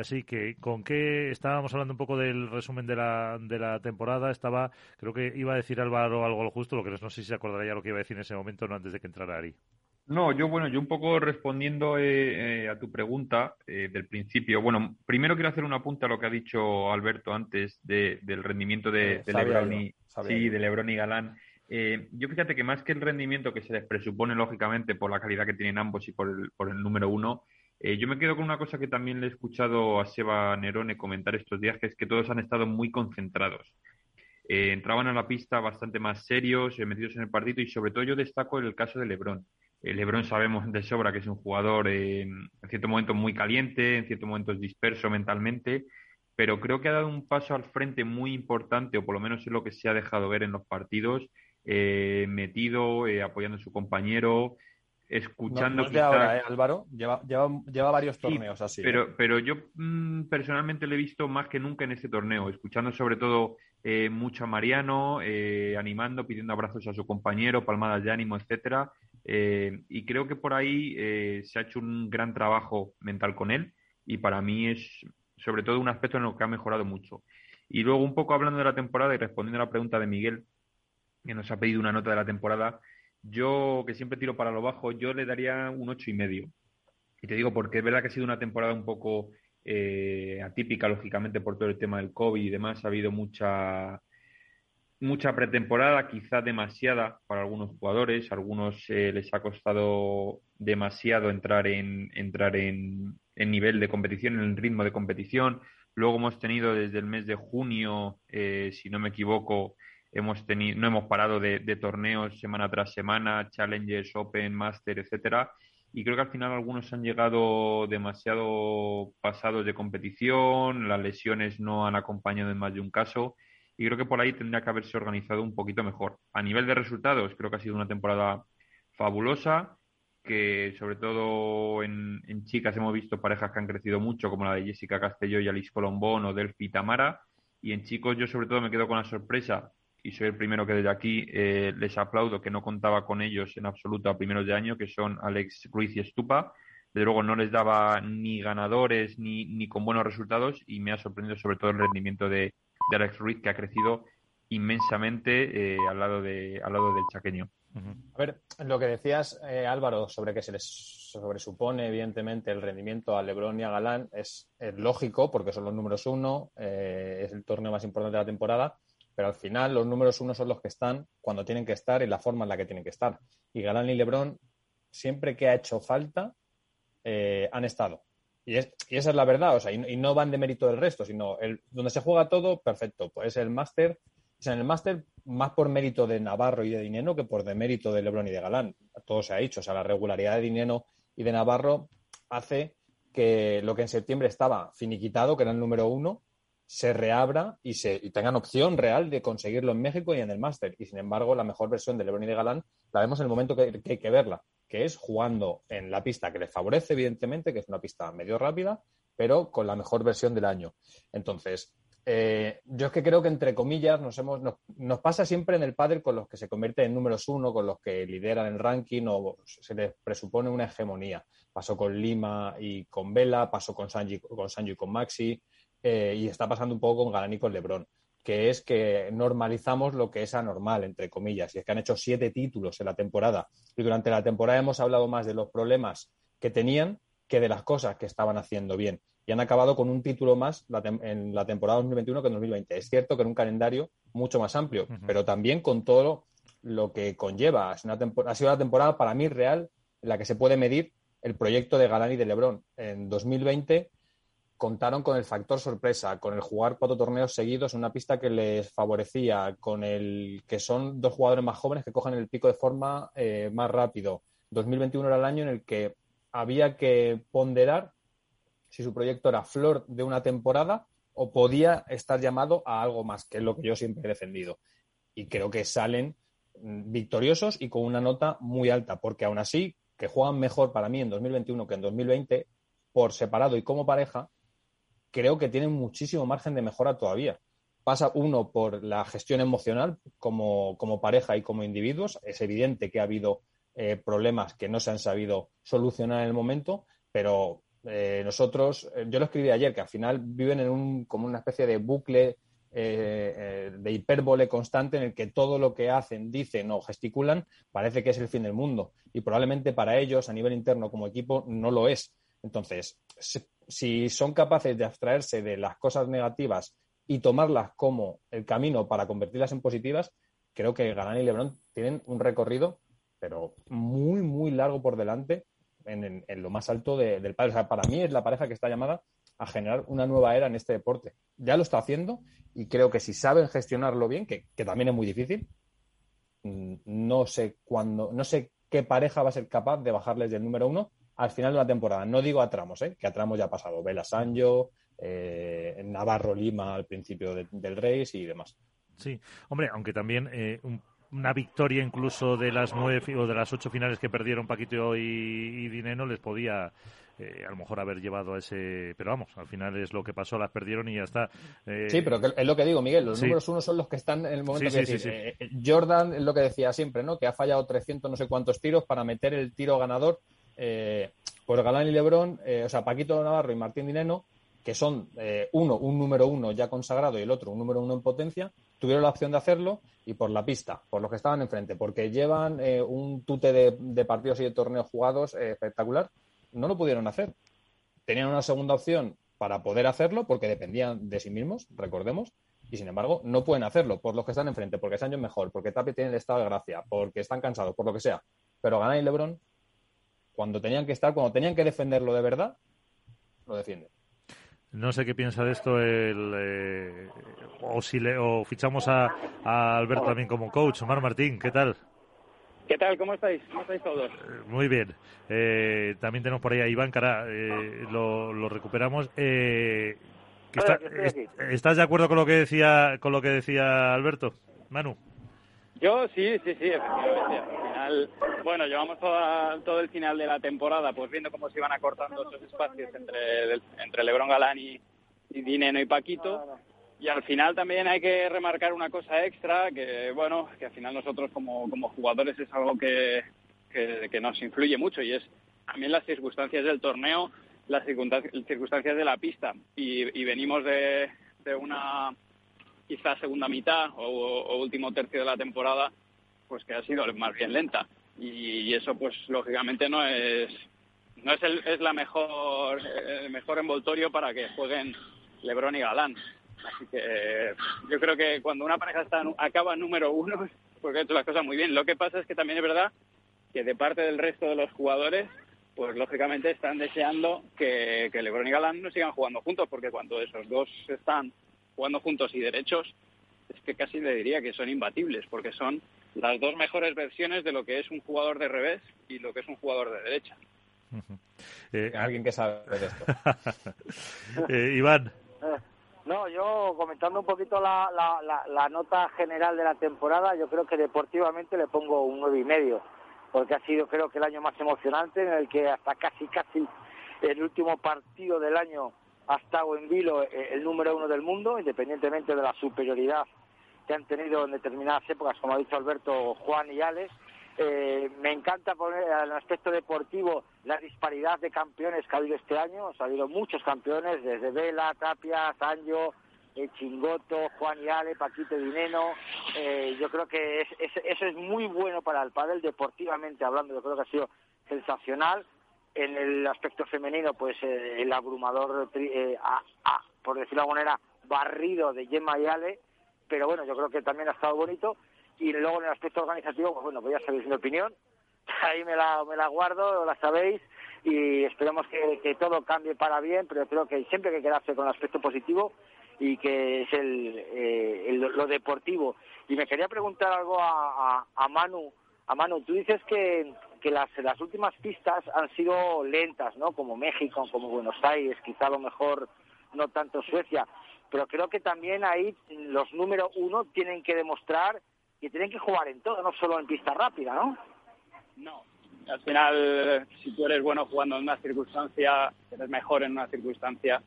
así que, ¿con qué estábamos hablando un poco del resumen de la, de la temporada? Estaba, creo que iba a decir Álvaro algo lo justo, lo que no sé si se acordará ya lo que iba a decir en ese momento, no antes de que entrara Ari. No, yo bueno, yo un poco respondiendo eh, eh, a tu pregunta eh, del principio. Bueno, primero quiero hacer un apunte a lo que ha dicho Alberto antes de, del rendimiento de, de Lebron y sí, de Lebron y Galán. yo fíjate que más que el rendimiento que se les presupone lógicamente por la calidad que tienen ambos y por el, por el número uno, yo me quedo con una cosa que también le he escuchado a Seba Nerone comentar estos días, que es que todos han estado muy concentrados. entraban a la pista bastante más serios, metidos en el partido y sobre todo yo destaco el caso de Lebron eh, Lebron sabemos de sobra que es un jugador eh, en ciertos momentos muy caliente, en ciertos momentos disperso mentalmente, pero creo que ha dado un paso al frente muy importante, o por lo menos es lo que se ha dejado ver en los partidos, eh, metido, apoyando a su compañero, escuchando. No, ahora, Álvaro? Lleva, lleva, varios torneos así. Pero, pero yo mm, personalmente le he visto más que nunca en este torneo, escuchando sobre todo mucho a Mariano, animando, pidiendo abrazos a su compañero, palmadas de ánimo, etcétera. Eh, y creo que por ahí eh, se ha hecho un gran trabajo mental con él y para mí es sobre todo un aspecto en lo que ha mejorado mucho. Y luego un poco hablando de la temporada y respondiendo a la pregunta de Miguel, que nos ha pedido una nota de la temporada, yo que siempre tiro para lo bajo, yo le daría un ocho y medio. Y te digo porque es verdad que ha sido una temporada un poco eh, atípica, lógicamente, por todo el tema del COVID y demás. Ha habido mucha, mucha pretemporada, quizá demasiada para algunos jugadores. A algunos eh, les ha costado demasiado entrar en, entrar en, nivel de competición, en el ritmo de competición. Luego hemos tenido desde el mes de junio, eh, si no me equivoco, hemos tenido, no hemos parado de, de torneos semana tras semana, Challengers, Open, Master, etcétera y creo que al final algunos han llegado demasiado pasados de competición, las lesiones no han acompañado en más de un caso y creo que por ahí tendría que haberse organizado un poquito mejor. A nivel de resultados, creo que ha sido una temporada fabulosa, que sobre todo en, chicas hemos visto parejas que han crecido mucho, como la de Jessica Castelló y Alice Colombón o Delphi Tamara, y en chicos yo sobre todo me quedo con la sorpresa y soy el primero que desde aquí eh, les aplaudo que no contaba con ellos en absoluto a primeros de año, que son Alex Ruiz y Estupa. Desde luego no les daba ni ganadores ni, ni con buenos resultados y me ha sorprendido sobre todo el rendimiento de, Alex Ruiz, que ha crecido inmensamente eh, al, lado de, al lado del chaqueño. A ver, lo que decías, eh, Álvaro, sobre que se les sobresupone, evidentemente, el rendimiento a Lebron y a Galán, es, lógico, porque son los números uno, es el torneo más importante de la temporada, pero al final los números uno son los que están cuando tienen que estar y la forma en la que tienen que estar. Y Galán y Lebron, siempre que ha hecho falta, eh, han estado. Y, esa es la verdad, o sea, y, no van de mérito del resto, sino el, donde se juega todo, perfecto. Pues el máster, o sea, en el máster más por mérito de Navarro y de Dineno que por de mérito de Lebron y de Galán. Todo se ha dicho, o sea, la regularidad de Dineno y de Navarro hace que lo que en septiembre estaba finiquitado, que era el número uno, se reabra y, se, tengan opción real de conseguirlo en México y en el máster. Y sin embargo, la mejor versión de Lebron y de Galán la vemos en el momento que, hay que verla, que es jugando en la pista que les favorece, evidentemente, que es una pista medio rápida, pero con la mejor versión del año. Entonces, eh, yo es que creo que entre comillas nos, hemos, nos, pasa siempre en el pádel con los que se convierten en números uno, con los que lideran el ranking o se les presupone una hegemonía. Pasó con Lima y con Vela, pasó con Sanji, con Sanji y con Maxi. Eh, y está pasando un poco con Galán y con Lebron, que es que normalizamos lo que es anormal, entre comillas, y es que han hecho siete títulos en la temporada. Y durante la temporada hemos hablado más de los problemas que tenían que de las cosas que estaban haciendo bien. Y han acabado con un título más en la temporada 2021 que en 2020. Es cierto que en un calendario mucho más amplio, pero también con todo lo que conlleva. Es una ha sido una temporada para mí real en la que se puede medir el proyecto de Galán y de Lebron. En 2020 contaron con el factor sorpresa, con el jugar cuatro torneos seguidos en una pista que les favorecía, con el que son dos jugadores más jóvenes que cogen el pico de forma eh, más rápido. 2021 era el año en el que había que ponderar si su proyecto era flor de una temporada o podía estar llamado a algo más, que es lo que yo siempre he defendido. Y creo que salen mm, victoriosos y con una nota muy alta, porque aún así, que juegan mejor para mí en 2021 que en 2020, por separado y como pareja, creo que tienen muchísimo margen de mejora todavía. Pasa uno por la gestión emocional como, pareja y como individuos. Es evidente que ha habido eh, problemas que no se han sabido solucionar en el momento, pero eh, nosotros, eh, yo lo escribí ayer, que al final viven en un, como una especie de bucle de hipérbole constante en el que todo lo que hacen, dicen o gesticulan parece que es el fin del mundo. Y probablemente para ellos, a nivel interno como equipo, no lo es. Entonces, si son capaces de abstraerse de las cosas negativas y tomarlas como el camino para convertirlas en positivas, creo que Galán y Lebron tienen un recorrido, pero muy, muy largo por delante en, lo más alto del padre. O sea, para mí es la pareja que está llamada a generar una nueva era en este deporte. Ya lo está haciendo y creo que si saben gestionarlo bien, que, que también es muy difícil, mm, no sé cuándo, no sé qué pareja va a ser capaz de bajarles del número uno al final de la temporada. No digo a tramos, ¿eh? que a tramos ya ha pasado. Vela Sancho, eh, Navarro Lima al principio del Race y demás. Sí, hombre, aunque también eh, una victoria incluso de las nueve o de las ocho finales que perdieron Paquito y, y Dineno les podía eh, a lo mejor haber llevado a ese. Pero vamos, al final es lo que pasó, las perdieron y ya está. Sí, pero es lo que digo, Miguel. Los números uno son los que están en el momento que decir, Jordan es lo que decía siempre, ¿no? Que ha fallado 300 no sé cuántos tiros para meter el tiro ganador eh, por Galán y Lebrón, eh, o sea, Paquito Navarro y Martín Dineno, que son eh, uno, un número uno ya consagrado y el otro un número uno en potencia, tuvieron la opción de hacerlo y por la pista, por los que estaban enfrente, porque llevan un tute de, partidos y de torneos jugados espectacular no lo pudieron hacer. Tenían una segunda opción para poder hacerlo porque dependían de sí mismos, recordemos, y sin embargo no pueden hacerlo por los que están enfrente, porque Sancho es mejor, porque Tapia tiene el estado de gracia, porque están cansados, por lo que sea. Pero Ganar y LeBron, cuando tenían que estar, cuando tenían que defenderlo de verdad, lo defienden. No sé qué piensa de esto el eh, o si le, o fichamos a, a Alberto también como coach. Omar Martín, ¿qué tal? ¿Qué tal? ¿Cómo estáis? ¿Cómo estáis todos? Muy bien. Eh, también tenemos por ahí a Iván Cara, eh, lo, lo, recuperamos. Eh, está, ¿Estás de acuerdo con lo que decía con lo que decía Alberto, Manu? Yo sí, sí, sí, efectivamente. Al final, bueno, llevamos todo el final de la temporada, pues viendo cómo se iban acortando esos espacios entre, entre Lebron Galán y, y Dineno y Paquito. Y al final también hay que remarcar una cosa extra, que bueno, que al final nosotros como, como jugadores es algo que, que, nos influye mucho y es también las circunstancias del torneo, las circunstancias de la pista. Y, y venimos de, de, una quizá segunda mitad o, último tercio de la temporada, pues que ha sido más bien lenta. Y, eso pues lógicamente no es no es, el, es la mejor el mejor envoltorio para que jueguen Lebron y Galán Así que yo creo que cuando una pareja está acaba número uno, porque ha hecho las cosas muy bien. Lo que pasa es que también es verdad que de parte del resto de los jugadores, pues lógicamente están deseando que LeBron y Galán no sigan jugando juntos, porque cuando esos dos están jugando juntos y derechos, es que casi le diría que son imbatibles, porque son las dos mejores versiones de lo que es un jugador de revés y lo que es un jugador de derecha. Eh, Alguien que sabe de esto. eh, Iván. Eh, no, yo comentando un poquito la, la, la, nota general de la temporada, yo creo que deportivamente le pongo un nueve y medio, porque ha sido creo que el año más emocionante en el que hasta casi casi el último partido del año ha estado en vilo eh, el número uno del mundo, independientemente de la superioridad que han tenido en determinadas épocas, como ha dicho Alberto, Juan y Alex, eh, me encanta poner el aspecto deportivo la disparidad de campeones que ha habido este año. Ha habido muchos campeones, desde Vela, Tapia, Sancho, eh, Chingoto, Juan y Ale, Paquito Dineno. Eh, yo creo que eso es muy bueno para el pádel, deportivamente hablando. Yo creo que ha sido sensacional. En el aspecto femenino, pues eh, el abrumador, por decirlo de alguna manera, barrido de Gemma y Ale. Pero bueno, yo creo que también ha estado bonito y luego en el aspecto organizativo, pues bueno, pues ya sabéis mi opinión, ahí me la, me la guardo, la sabéis, y esperemos que, que todo cambie para bien, pero creo que siempre hay que quedarse con el aspecto positivo y que es el, eh, lo deportivo. Y me quería preguntar algo a, a, a Manu. A Manu, tú dices que, que las, las últimas pistas han sido lentas, ¿no? Como México, como Buenos Aires, quizá a lo mejor no tanto Suecia, pero creo que también ahí los número uno tienen que demostrar y tienen que jugar en todo, no solo en pista rápida, ¿no? No. Al final, si tú eres bueno jugando en una circunstancia, eres mejor en una circunstancia,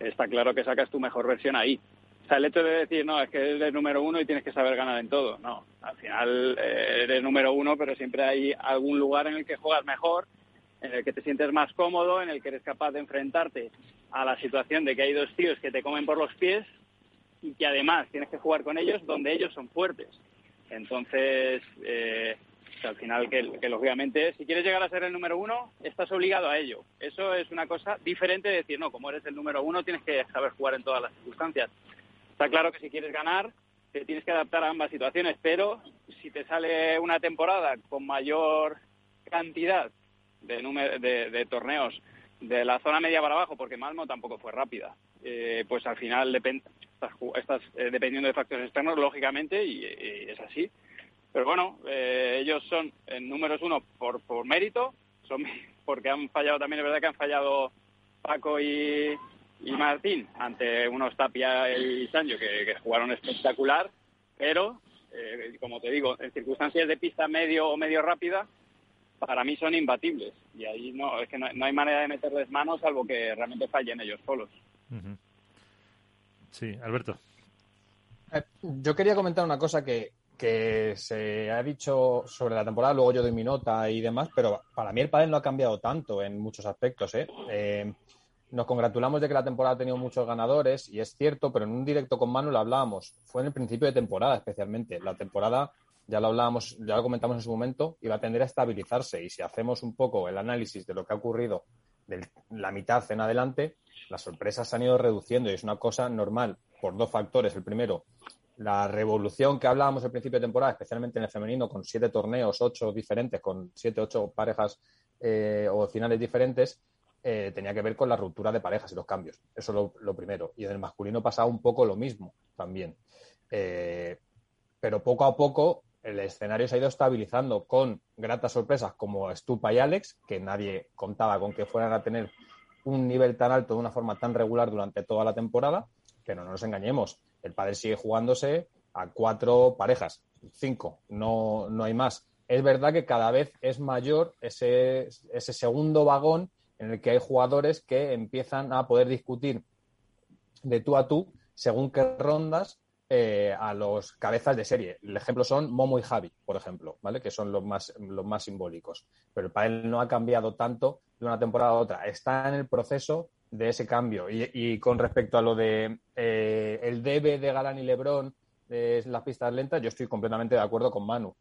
está claro que sacas tu mejor versión ahí. O sea, el hecho de decir, no, es que eres número uno y tienes que saber ganar en todo. No, al final eh, eres número uno, pero siempre hay algún lugar en el que juegas mejor, en el que te sientes más cómodo, en el que eres capaz de enfrentarte a la situación de que hay dos tíos que te comen por los pies y que además tienes que jugar con ellos donde ellos son fuertes. Entonces, eh, al final, que, lógicamente, si quieres llegar a ser el número uno, estás obligado a ello. Eso es una cosa diferente de decir, no, como eres el número uno, tienes que saber jugar en todas las circunstancias. Está claro que si quieres ganar, te tienes que adaptar a ambas situaciones, pero si te sale una temporada con mayor cantidad de, de, torneos de la zona media para abajo, porque Malmo tampoco fue rápida, eh, pues al final depende, estás, eh, dependiendo de factores externos, lógicamente, y, es así. Pero bueno, eh, ellos son en números uno por, por mérito, son porque han fallado también, es verdad que han fallado Paco y, y Martín ante unos Tapia y Sancho que, jugaron espectacular, pero eh, como te digo, en circunstancias de pista medio o medio rápida, para mí son imbatibles. Y ahí no, es que no, hay manera de meterles manos salvo que realmente fallen ellos solos. Sí, Alberto. Eh, yo quería comentar una cosa que, que se ha dicho sobre la temporada, luego yo doy mi nota y demás, pero para mí el pádel no ha cambiado tanto en muchos aspectos. ¿eh? Eh, nos congratulamos de que la temporada ha tenido muchos ganadores y es cierto, pero en un directo con Manu lo hablábamos. Fue en el principio de temporada especialmente. La temporada ya lo hablábamos, ya lo comentamos en su momento, va a tender a estabilizarse. Y si hacemos un poco el análisis de lo que ha ocurrido de la mitad en adelante, las sorpresas se han ido reduciendo y es una cosa normal por dos factores. El primero, la revolución que hablábamos al principio de temporada, especialmente en el femenino, con siete torneos, ocho diferentes, con siete, ocho parejas eh, o finales diferentes, eh, tenía que ver con la ruptura de parejas y los cambios. Eso es lo, primero. Y en el masculino pasaba un poco lo mismo también. Eh, pero poco a poco el escenario se ha ido estabilizando con gratas sorpresas como Stupa y Alex, que nadie contaba con que fueran a tener un nivel tan alto de una forma tan regular durante toda la temporada, pero no nos engañemos, el padre sigue jugándose a cuatro parejas, cinco, no, no hay más. Es verdad que cada vez es mayor ese, ese segundo vagón en el que hay jugadores que empiezan a poder discutir de tú a tú según qué rondas eh, a los cabezas de serie. El ejemplo son Momo y Javi, por ejemplo, ¿vale? Que son los más, los más simbólicos. Pero para él no ha cambiado tanto de una temporada a otra. Está en el proceso de ese cambio. Y, con respecto a lo de eh, el debe de Galán y Lebrón de las pistas lentas, yo estoy completamente de acuerdo con Manu.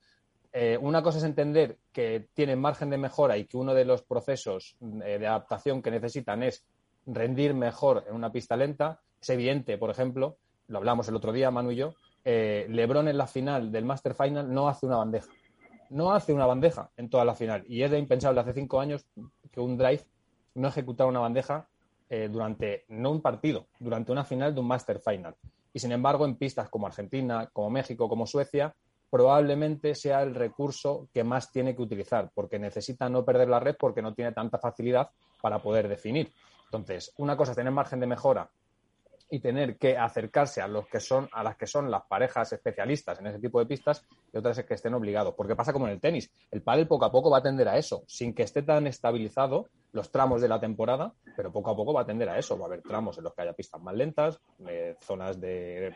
Eh, una cosa es entender que tienen margen de mejora y que uno de los procesos de adaptación que necesitan es rendir mejor en una pista lenta. Es evidente, por ejemplo, lo hablamos el otro día, Manu y yo, eh, Lebron en la final del Master Final no hace una bandeja. No hace una bandeja en toda la final. Y es impensable hace cinco años que un drive no ejecutara una bandeja eh, durante, no un partido, durante una final de un Master Final. Y sin embargo, en pistas como Argentina, como México, como Suecia, probablemente sea el recurso que más tiene que utilizar, porque necesita no perder la red porque no tiene tanta facilidad para poder definir. Entonces, una cosa es tener margen de mejora y tener que acercarse a los que son a las que son las parejas especialistas en ese tipo de pistas y otras es que estén obligados. Porque pasa como en el tenis. El pádel poco a poco va a tender a eso sin que esté tan estabilizado los tramos de la temporada pero poco a poco va a tender a eso. Va a haber tramos en los que haya pistas más lentas eh, zonas de,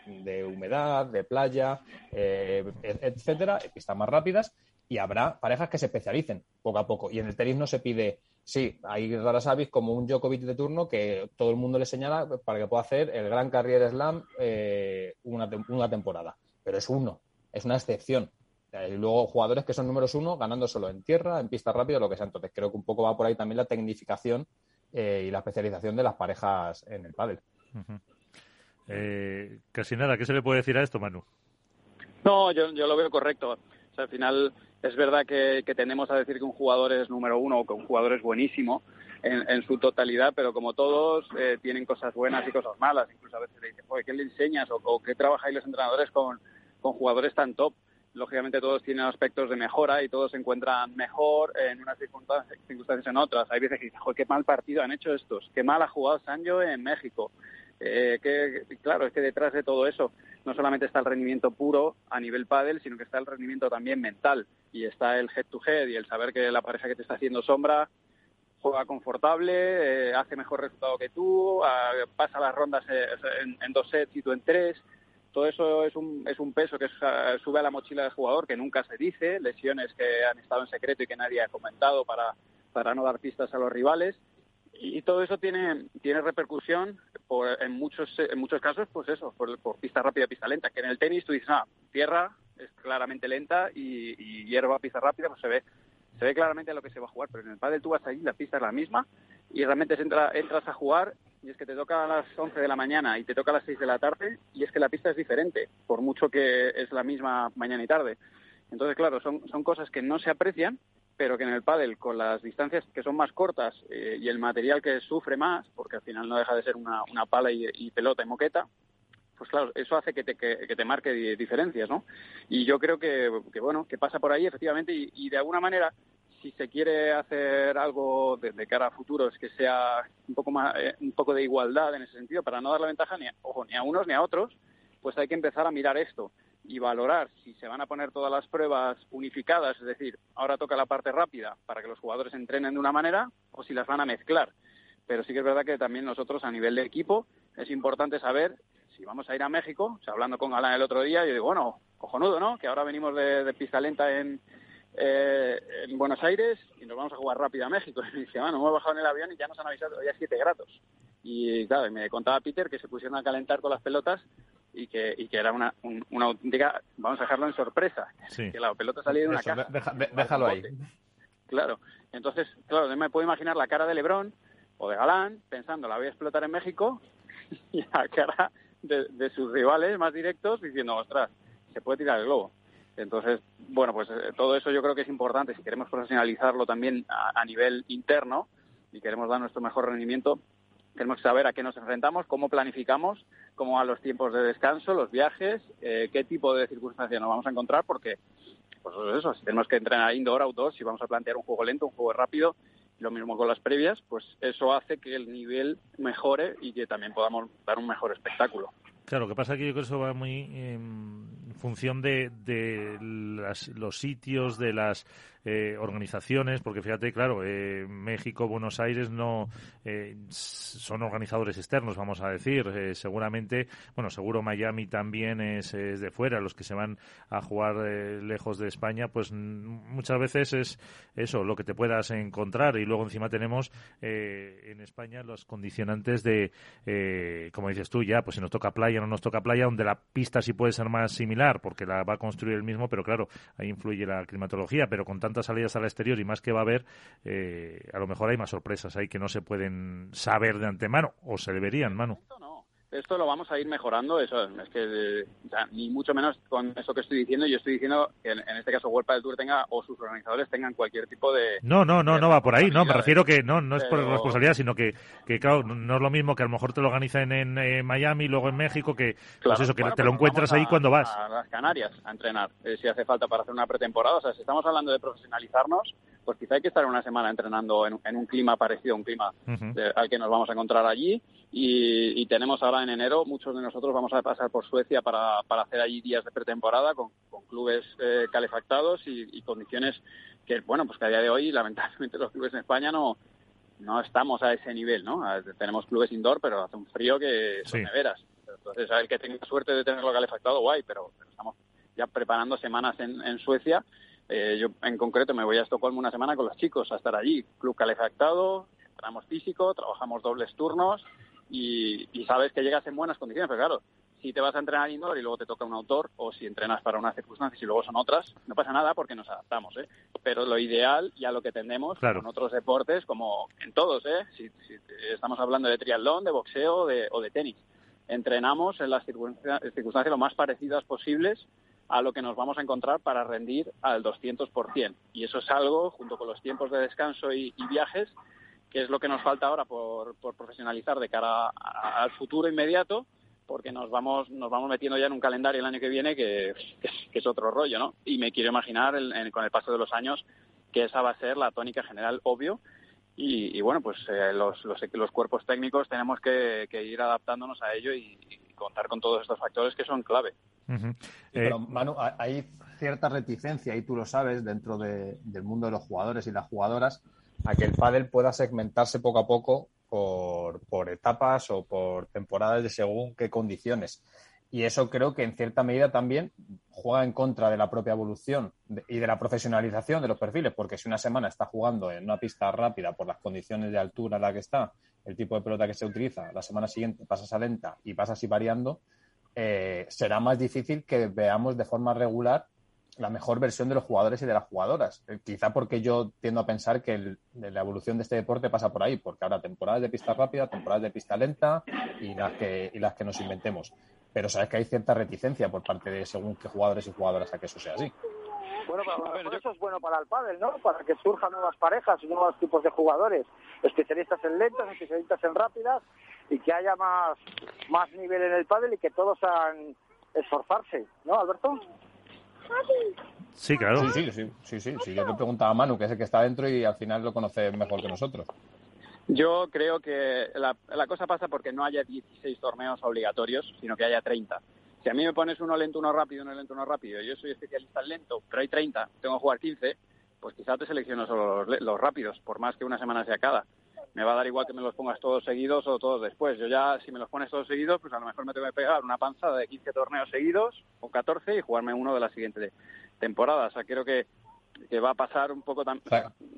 humedad de playa eh, etcétera pistas más rápidas y habrá parejas que se especialicen poco a poco. Y en el tenis no se pide Sí, hay raras avis como un Djokovic de turno que todo el mundo le señala para que pueda hacer el Gran Carrier Slam eh, una, temporada. Pero es uno, es una excepción. Y luego jugadores que son números uno ganando solo en tierra, en pista rápida, lo que sea. Entonces creo que un poco va por ahí también la tecnificación eh, y la especialización de las parejas en el pádel. Eh, casi nada, ¿qué se le puede decir a esto, Manu? No, yo, yo lo veo correcto. Sea, al final es verdad que, tendemos a decir que un jugador es número uno o que un jugador es buenísimo en, su totalidad, pero como todos eh, tienen cosas buenas y cosas malas. Incluso a veces le dicen, ¿qué le enseñas? O, ¿qué trabajáis los entrenadores con, jugadores tan top? Lógicamente todos tienen aspectos de mejora y todos se encuentran mejor en unas circunstancias, circunstancias en otras. Hay veces que dicen, qué mal partido han hecho estos, qué mal ha jugado Sancho en México. Eh, que, claro, es que detrás de todo eso no solamente está el rendimiento puro a nivel pádel, sino que está el rendimiento también mental y está el head to head y el saber que la pareja que te está haciendo sombra juega confortable, eh, hace mejor resultado que tú, pasa las rondas eh, en, dos sets y tú en tres. Todo eso es un, es un peso que sube a la mochila del jugador que nunca se dice, lesiones que han estado en secreto y que nadie ha comentado para, para no dar pistas a los rivales y todo eso tiene, tiene repercusión en, muchos, en muchos casos, pues eso, por, pista rápida, pista lenta. Que en el tenis tú dices, ah, tierra es claramente lenta y, hierba, pista rápida, pues se ve, se ve claramente a lo que se va a jugar. Pero en el pádel tú vas ahí, la pista es la misma y realmente entra, entras a jugar y es que te toca a las 11 de la mañana y te toca a las 6 de la tarde y es que la pista es diferente, por mucho que es la misma mañana y tarde. Entonces, claro, son, son cosas que no se aprecian pero que en el pádel con las distancias que son más cortas eh, y el material que sufre más, porque al final no deja de ser una, pala y, pelota y moqueta, pues claro, eso hace que te, que, te marque diferencias, ¿no? Y yo creo que, bueno, que pasa por ahí efectivamente y, de alguna manera si se quiere hacer algo de, cara a futuro es que sea un poco más eh, un poco de igualdad en ese sentido para no dar la ventaja ni ni a unos ni a otros pues hay que empezar a mirar esto y valorar si se van a poner todas las pruebas unificadas, es decir, ahora toca la parte rápida para que los jugadores entrenen de una manera o si las van a mezclar. Pero sí que es verdad que también nosotros a nivel de equipo es importante saber si vamos a ir a México, o hablando con Galán el otro día, yo digo, bueno, cojonudo, ¿no? Que ahora venimos de, pista lenta en, eh, en Buenos Aires y nos vamos a jugar rápido a México. Y dice, bueno, hemos bajado en el avión y ya nos han avisado, ya 7 grados. Y claro, me contaba Peter que se pusieron a calentar con las pelotas y que, y que era una, una auténtica, vamos a dejarlo en sorpresa, que la pelota salía de una casa. déjalo ahí. Claro, entonces, claro, me puedo imaginar la cara de Lebrón o de Galán pensando, la voy a explotar en México, y la cara de, sus rivales más directos diciendo, ostras, se puede tirar el globo. Entonces, bueno, pues eh, todo eso yo creo que es importante. Si queremos profesionalizarlo también a, nivel interno y queremos dar nuestro mejor rendimiento, tenemos que saber a qué nos enfrentamos, cómo planificamos, cómo van los tiempos de descanso, los viajes, eh, qué tipo de circunstancias nos vamos a encontrar, porque, pues eso, si tenemos que entrenar indoor, outdoor, si vamos a plantear un juego lento, un juego rápido, lo mismo con las previas, pues eso hace que el nivel mejore y que también podamos dar un mejor espectáculo. Claro, lo que pasa es que yo creo que eso va muy en función de, de los sitios, de las eh, organizaciones, porque fíjate, claro, eh, México, Buenos Aires no eh, son organizadores externos, vamos a decir. seguramente, bueno, seguro Miami también es, de fuera, los que se van a jugar lejos de España, pues muchas veces es eso, lo que te puedas encontrar. Y luego encima tenemos en España los condicionantes de, como dices tú, ya, pues si nos toca playa, no nos toca playa, donde la pista sí puede ser más similar, porque la va a construir el mismo, pero claro, ahí influye la climatología, pero con tanto salidas al exterior y más que va a haber, eh, a lo mejor hay más sorpresas ahí que no se pueden saber de antemano o se deberían, mano esto lo vamos a ir mejorando, eso es que ni mucho menos con eso que estoy diciendo, yo estoy diciendo que en, este caso World del Tour tenga o sus organizadores tengan cualquier tipo de No, no, no, no va por ahí, no, me refiero que no no es por responsabilidad, sino que, que claro, no es lo mismo que a lo mejor te lo organizan en, en Miami, luego en México que pues eso que te lo encuentras ahí cuando vas. A las Canarias a entrenar, eh, si hace falta para hacer una pretemporada, o sea, si estamos hablando de profesionalizarnos, pues quizá hay que estar una semana entrenando en, un clima parecido a un clima al que nos vamos a encontrar allí. Y, tenemos ahora en enero, muchos de nosotros vamos a pasar por Suecia para, para hacer allí días de pretemporada con, clubes eh, calefactados y, condiciones que, bueno, pues que a día de hoy, lamentablemente, los clubes en España no, no estamos a ese nivel, ¿no? Tenemos clubes indoor, pero hace un frío que son neveras. Entonces, a el que tenga suerte de tenerlo calefactado, guay, pero, estamos ya preparando semanas en, en Suecia eh, yo en concreto me voy a Estocolmo una semana con los chicos a estar allí, club calefactado, entrenamos físico, trabajamos dobles turnos y, sabes que llegas en buenas condiciones, pero claro, si te vas a entrenar indoor y luego te toca un autor o si entrenas para unas circunstancias y luego son otras, no pasa nada porque nos adaptamos, ¿eh? Pero lo ideal y a lo que tendemos con otros deportes, como en todos, ¿eh? Si, estamos hablando de triatlón, de boxeo o de tenis, entrenamos en las circunstancias lo más parecidas posibles a lo que nos vamos a encontrar para rendir al 200%. Y eso es algo, junto con los tiempos de descanso y, viajes, que es lo que nos falta ahora por, profesionalizar de cara al futuro inmediato, porque nos vamos nos vamos metiendo ya en un calendario el año que viene que, es otro rollo, ¿no? Y me quiero imaginar con el paso de los años que esa va a ser la tónica general, obvio. Y, bueno, pues eh, los, los, cuerpos técnicos tenemos que, ir adaptándonos a ello y contar con todos estos factores que son clave. pero, eh, Manu, hay cierta reticencia, y tú lo sabes, dentro del mundo de los jugadores y las jugadoras, a que el pádel pueda segmentarse poco a poco por, por etapas o por temporadas de según qué condiciones. Y eso creo que en cierta medida también juega en contra de la propia evolución y de la profesionalización de los perfiles, porque si una semana está jugando en una pista rápida por las condiciones de altura en la que está, el tipo de pelota que se utiliza, la semana siguiente pasas a lenta y pasas así variando, eh, será más difícil que veamos de forma regular la mejor versión de los jugadores y de las jugadoras. Eh, quizá porque yo tiendo a pensar que la evolución de este deporte pasa por ahí, porque ahora temporadas de pista rápida, temporadas de pista lenta y las que, y las que nos inventemos pero sabes que hay cierta reticencia por parte de según qué jugadores y jugadoras a que eso sea así. Bueno, eso es bueno para el pádel, ¿no? Para que surjan nuevas parejas y nuevos tipos de jugadores, especialistas en lentas, especialistas en rápidas y que haya más, más nivel en el pádel y que todos hagan esforzarse, ¿no, Alberto? Sí, claro. Sí, sí, sí, sí, sí, Yo te preguntaba a Manu, que es el que está dentro y al final lo conoce mejor que nosotros. Yo creo que la, cosa pasa porque no haya 16 torneos obligatorios, sino que haya 30. Si a mí me pones uno lento, uno rápido, uno lento, uno rápido, yo soy especialista en lento, pero hay 30, tengo que jugar 15, pues quizá te selecciono solo los, rápidos, por más que una semana sea cada. Me va a dar igual que me los pongas todos seguidos o todos después. Yo ya, si me los pones todos seguidos, pues a lo mejor me tengo que pegar una panzada de 15 torneos seguidos o 14 y jugarme uno de la siguiente temporada. O sea, creo que que va a pasar un poco también.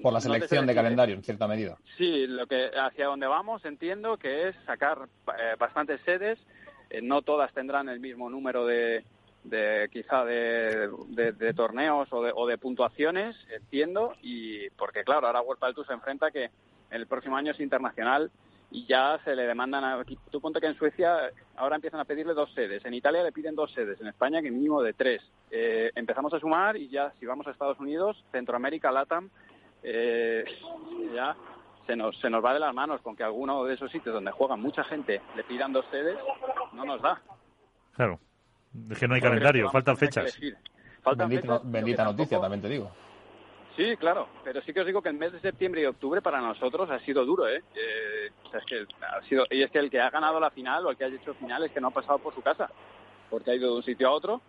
por la selección de calendario, en cierta medida. Sí, lo que hacia donde vamos entiendo que es sacar eh, bastantes sedes Eh, no todas tendrán el mismo número de, de quizá de, de, torneos o de, o de puntuaciones, entiendo, y porque claro, ahora World del Tour se enfrenta que el próximo año es internacional y ya se le demandan a, tú ponte que en Suecia ahora empiezan a pedirle dos sedes, en Italia le piden dos sedes, en España que mínimo de tres. Eh, empezamos a sumar y ya si vamos a Estados Unidos, Centroamérica, LATAM, eh, ya se nos, se nos va de las manos con que alguno de esos sitios donde juega mucha gente le pidan dos sedes, no nos da. Claro, es que no hay calendario, faltan fechas. bendita noticia, también te digo. Sí, claro, pero sí que os digo que el mes de septiembre y octubre para nosotros ha sido duro, ¿eh? eh es que ha sido, y es que el que ha ganado la final o el que ha hecho final es que no ha pasado por su casa, porque ha ido de un sitio a otro.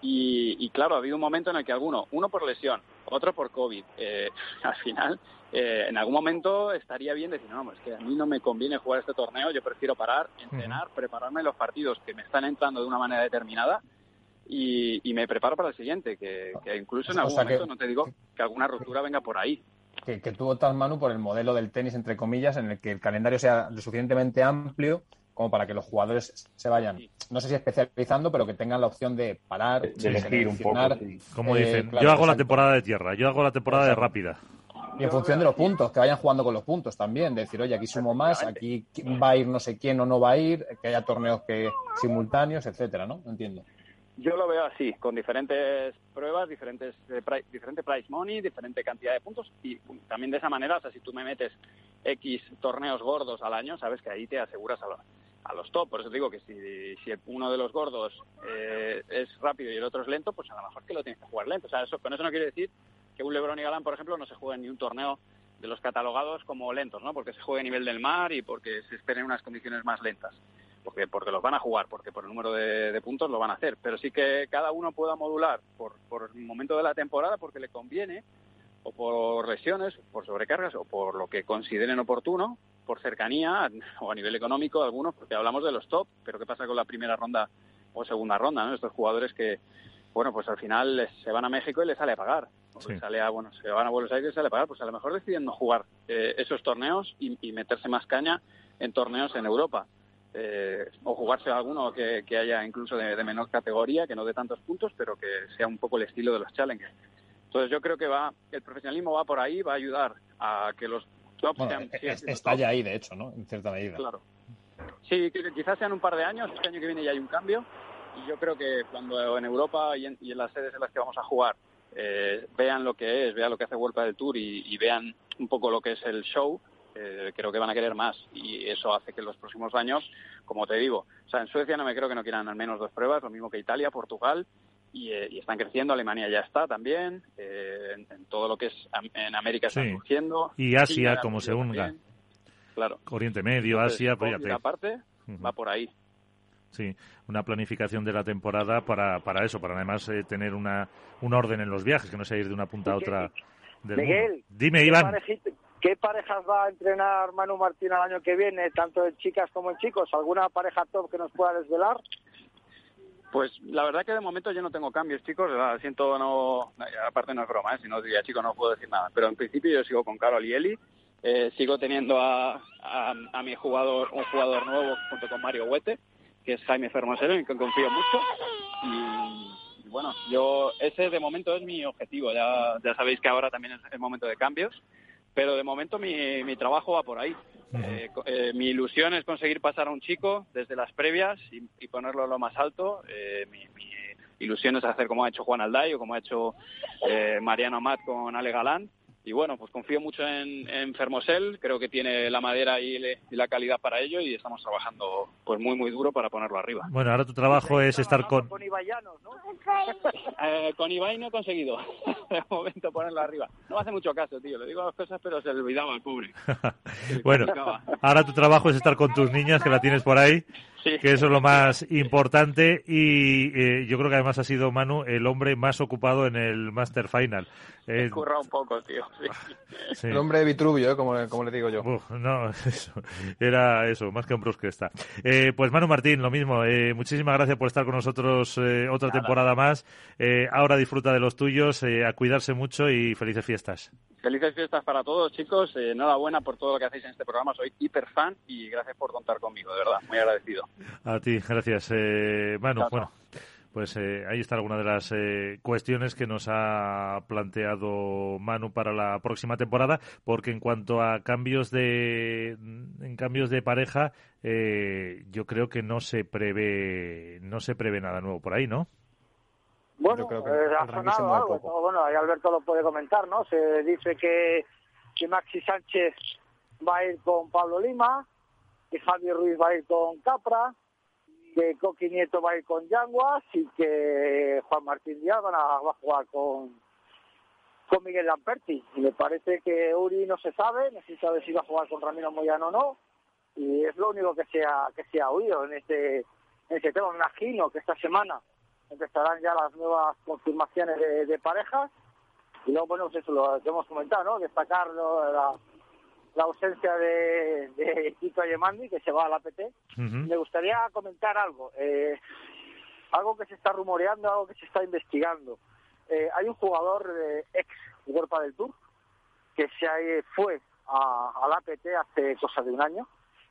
Y, claro, ha habido un momento en el que alguno, uno por lesión, otro por COVID, eh, al final, eh, en algún momento estaría bien decir, no, es que a mí no me conviene jugar este torneo, yo prefiero parar, entrenar, prepararme los partidos que me están entrando de una manera determinada y, me preparo para el siguiente, que, incluso en algún momento, no te digo que alguna ruptura venga por ahí. Que, que tú optas, Manu, por el modelo del tenis, entre comillas, en el que el calendario sea lo suficientemente amplio como para que los jugadores se vayan, no sé si especializando, pero que tengan la opción de parar, de, elegir un poco. Como eh, dicen, yo hago la temporada de tierra, yo hago la temporada de rápida. Y en función de los puntos, que vayan jugando con los puntos también, de decir, oye, aquí sumo más, aquí va a ir no sé quién o no va a ir, que haya torneos que simultáneos, etcétera, ¿no? Entiendo. Yo lo veo así, con diferentes pruebas, diferentes eh, diferente price money, diferente cantidad de puntos y también de esa manera, o sea, si tú me metes X torneos gordos al año, sabes que ahí te aseguras a, los top. Por eso digo que si, si uno de los gordos eh, es rápido y el otro es lento, pues a lo mejor que lo tienes que jugar lento. O sea, eso, con eso no quiere decir que un LeBron y Galán, por ejemplo, no se jueguen ni un torneo de los catalogados como lentos, ¿no? Porque se juegue a nivel del mar y porque se esperen unas condiciones más lentas porque, porque los van a jugar, porque por el número de, puntos lo van a hacer. Pero sí que cada uno pueda modular por, por el momento de la temporada, porque le conviene, o por lesiones, por sobrecargas, o por lo que consideren oportuno, por cercanía o a nivel económico algunos, porque hablamos de los top, pero ¿qué pasa con la primera ronda o segunda ronda? ¿no? Estos jugadores que, bueno, pues al final se van a México y les sale a pagar. O sale a, bueno, se van a Buenos Aires y les sale a pagar, pues a lo mejor deciden no jugar eh, esos torneos y, y meterse más caña en torneos en Europa. Eh, o jugarse alguno que, haya incluso de, menor categoría, que no dé tantos puntos, pero que sea un poco el estilo de los challengers. Entonces yo creo que va, el profesionalismo va por ahí, va a ayudar a que los tops sean... está ya ahí, de hecho, ¿no? En cierta medida. Claro. Sí, quizás sean un par de años, este año que viene ya hay un cambio, y yo creo que cuando en Europa y en, las sedes en las que vamos a jugar eh, vean lo que es, vean lo que hace World del Tour y vean un poco lo que es el show, eh, creo que van a querer más y eso hace que en los próximos años, como te digo, o sea, en Suecia no me creo que no quieran al menos dos pruebas, lo mismo que Italia, Portugal, y, eh, están creciendo, Alemania ya está también, eh, en, todo lo que es en América están surgiendo. Y Asia, como se unga. Claro. Oriente Medio, Asia, pues aparte va por ahí. Sí, una planificación de la temporada para, para eso, para además tener una, un orden en los viajes, que no sea ir de una punta a otra. Del Miguel, Dime, Iván. ¿Qué parejas va a entrenar Manu Martín el año que viene, tanto en chicas como en chicos? ¿Alguna pareja top que nos pueda desvelar? Pues la verdad que de momento yo no tengo cambios, chicos. Siento no, aparte no es broma, ¿eh? si no diría chico no puedo decir nada. Pero en principio yo sigo con Carol y Eli. Eh, sigo teniendo a, a, mi jugador, un jugador nuevo junto con Mario Huete, que es Jaime Fermosero, en quien confío mucho. Y, bueno, yo ese de momento es mi objetivo. Ya, ya sabéis que ahora también es el momento de cambios pero de momento mi, mi trabajo va por ahí. Eh, eh, mi ilusión es conseguir pasar a un chico desde las previas y, ponerlo a lo más alto. Eh, mi, ilusión es hacer como ha hecho Juan Alday o como ha hecho Mariano Amat con Ale Galán y bueno, pues confío mucho en, en Fermosel, creo que tiene la madera y, la calidad para ello y estamos trabajando pues muy muy duro para ponerlo arriba. Bueno, ahora tu trabajo es estar con... Con ¿no? eh, con Ibai no he conseguido de momento ponerlo arriba. No hace mucho caso, tío, le digo las cosas pero se le olvidaba al público. bueno, ahora tu trabajo es estar con tus niñas, que la tienes por ahí que eso es lo más importante y eh, yo creo que además ha sido Manu el hombre más ocupado en el Master Final. Eh, curra un poco, tío. El hombre de Vitruvio, eh, como, como, le digo yo. no, eso, era eso, más que un que está. Eh, pues Manu Martín, lo mismo. Eh, muchísimas gracias por estar con nosotros otra temporada más. ahora disfruta de los tuyos, a cuidarse mucho y felices fiestas. Felices fiestas para todos, chicos. enhorabuena por todo lo que hacéis en este programa. Soy hiper fan y gracias por contar conmigo, de verdad. Muy agradecido. A ti, gracias. Eh, Manu, bueno, pues eh, ahí está alguna de las eh, cuestiones que nos ha planteado Manu para la próxima temporada, porque en cuanto a cambios de en cambios de pareja, eh, yo creo que no se prevé no se prevé nada nuevo por ahí, ¿no? Bueno, eh, ha sonado algo. Bueno, ahí Alberto lo puede comentar, ¿no? Se dice que, que Maxi Sánchez va a ir con Pablo Lima, que Javier Ruiz va a ir con Capra, que Coqui Nieto va a ir con Yanguas y que Juan Martín Díaz van a, va a jugar con, con Miguel Lamperti. Y me parece que Uri no se sabe, no se sabe si va a jugar con Ramiro Moyano o no. Y es lo único que se ha, que se ha oído en este, en este tema. Me imagino que esta semana empezarán ya las nuevas confirmaciones de, parejas. Y luego, bueno, pues eso lo que hemos comentado, ¿no? Destacar ¿no? La ausencia de, de Tito Ayemandi, que se va a la PT. Me gustaría comentar algo, eh, algo que se está rumoreando, algo que se está investigando. Eh, hay un jugador eh, ex Europa del Tour que se ha- fue a, a la APT hace cosa de un año,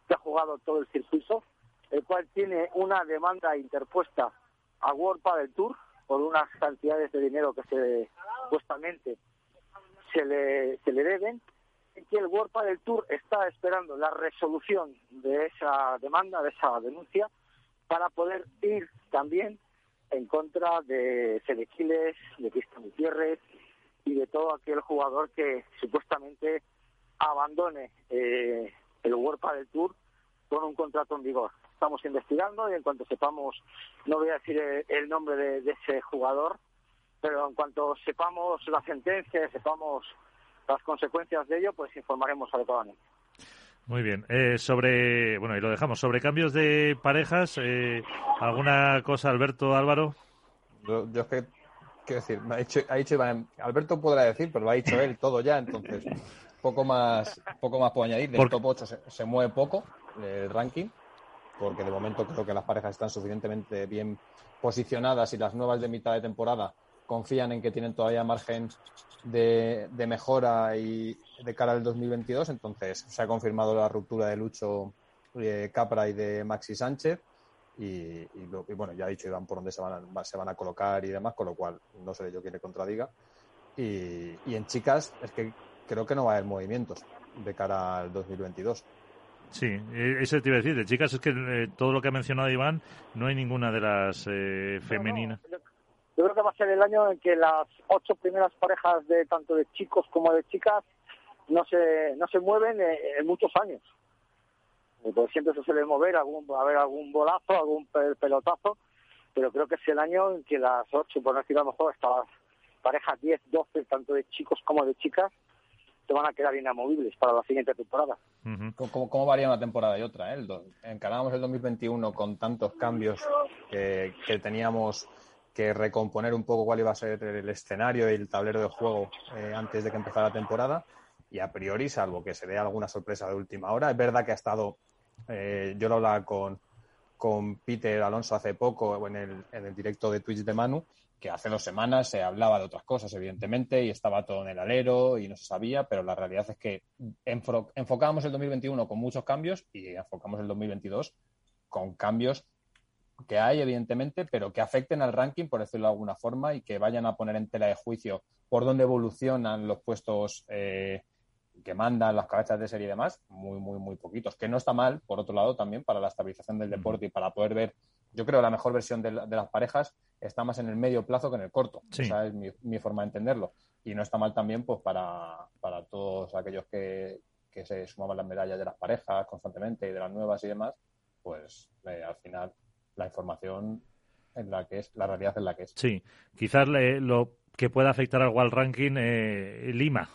que ha jugado todo el circuito, el cual tiene una demanda interpuesta a World del Tour por unas cantidades de dinero que se supuestamente se le, se le deben que el World del Tour está esperando la resolución de esa demanda, de esa denuncia, para poder ir también en contra de Sedequiles, de Cristian Gutiérrez y de todo aquel jugador que supuestamente abandone eh, el World del Tour con un contrato en vigor. Estamos investigando y en cuanto sepamos, no voy a decir el, nombre de ese jugador, pero en cuanto sepamos la sentencia, sepamos las consecuencias de ello, pues informaremos adecuadamente. Muy bien. Eh, sobre, bueno, y lo dejamos. Sobre cambios de parejas, eh, ¿alguna cosa, Alberto, Álvaro? Yo, yo es que, quiero decir, me ha dicho, ha dicho Iván, Alberto podrá decir, pero lo ha dicho él todo ya, entonces poco más, poco más puedo añadir. Del top 8 se, se mueve poco el ranking, porque de momento creo que las parejas están suficientemente bien posicionadas y las nuevas de mitad de temporada confían en que tienen todavía margen de, de mejora y de cara al 2022. Entonces se ha confirmado la ruptura de Lucho eh, Capra y de Maxi Sánchez. Y, y lo- y bueno, ya ha dicho Iván por dónde se van, a, se van a colocar y demás, con lo cual no seré yo quien le contradiga. Y, y en chicas es que creo que no va a haber movimientos de cara al 2022. Sí, eh, eso te iba a decir. De chicas, es que eh, todo lo que ha mencionado Iván, no hay ninguna de las eh, femeninas. Yo creo que va a ser el año en que las ocho primeras parejas de tanto de chicos como de chicas no se no se mueven eh, en muchos años. Porque siempre se suele mover, algún, a haber algún bolazo, algún pe- pelotazo, pero creo que es el año en que las ocho, por no decir a lo mejor hasta las parejas 10, 12, tanto de chicos como de chicas, se van a quedar inamovibles para la siguiente temporada. ¿Cómo, cómo- cómo varía una temporada y otra? eh? El do- encarábamos el 2021 con tantos cambios que, que teníamos que recomponer un poco cuál iba a ser el escenario y el tablero de juego eh, antes de que empezara la temporada. Y a priori, salvo que se dé alguna sorpresa de última hora, es verdad que ha estado, eh, yo lo hablaba con, con Peter Alonso hace poco en el, en el directo de Twitch de Manu, que hace dos semanas se hablaba de otras cosas, evidentemente, y estaba todo en el alero y no se sabía, pero la realidad es que enfocábamos el 2021 con muchos cambios y enfocamos el 2022 con cambios que hay, evidentemente, pero que afecten al ranking, por decirlo de alguna forma, y que vayan a poner en tela de juicio por dónde evolucionan los puestos eh, que mandan las cabezas de serie y demás, muy, muy, muy poquitos. Que no está mal, por otro lado, también para la estabilización del deporte y para poder ver, yo creo, la mejor versión de, la- de las parejas está más en el medio plazo que en el corto. Sí. Esa es mi, mi forma de entenderlo. Y no está mal también, pues, para, para todos aquellos que, que se sumaban las medallas de las parejas constantemente y de las nuevas y demás, pues eh, al final la información es la que es, la realidad es la que es. Sí, quizás le- lo que pueda afectar al ranking, eh, Lima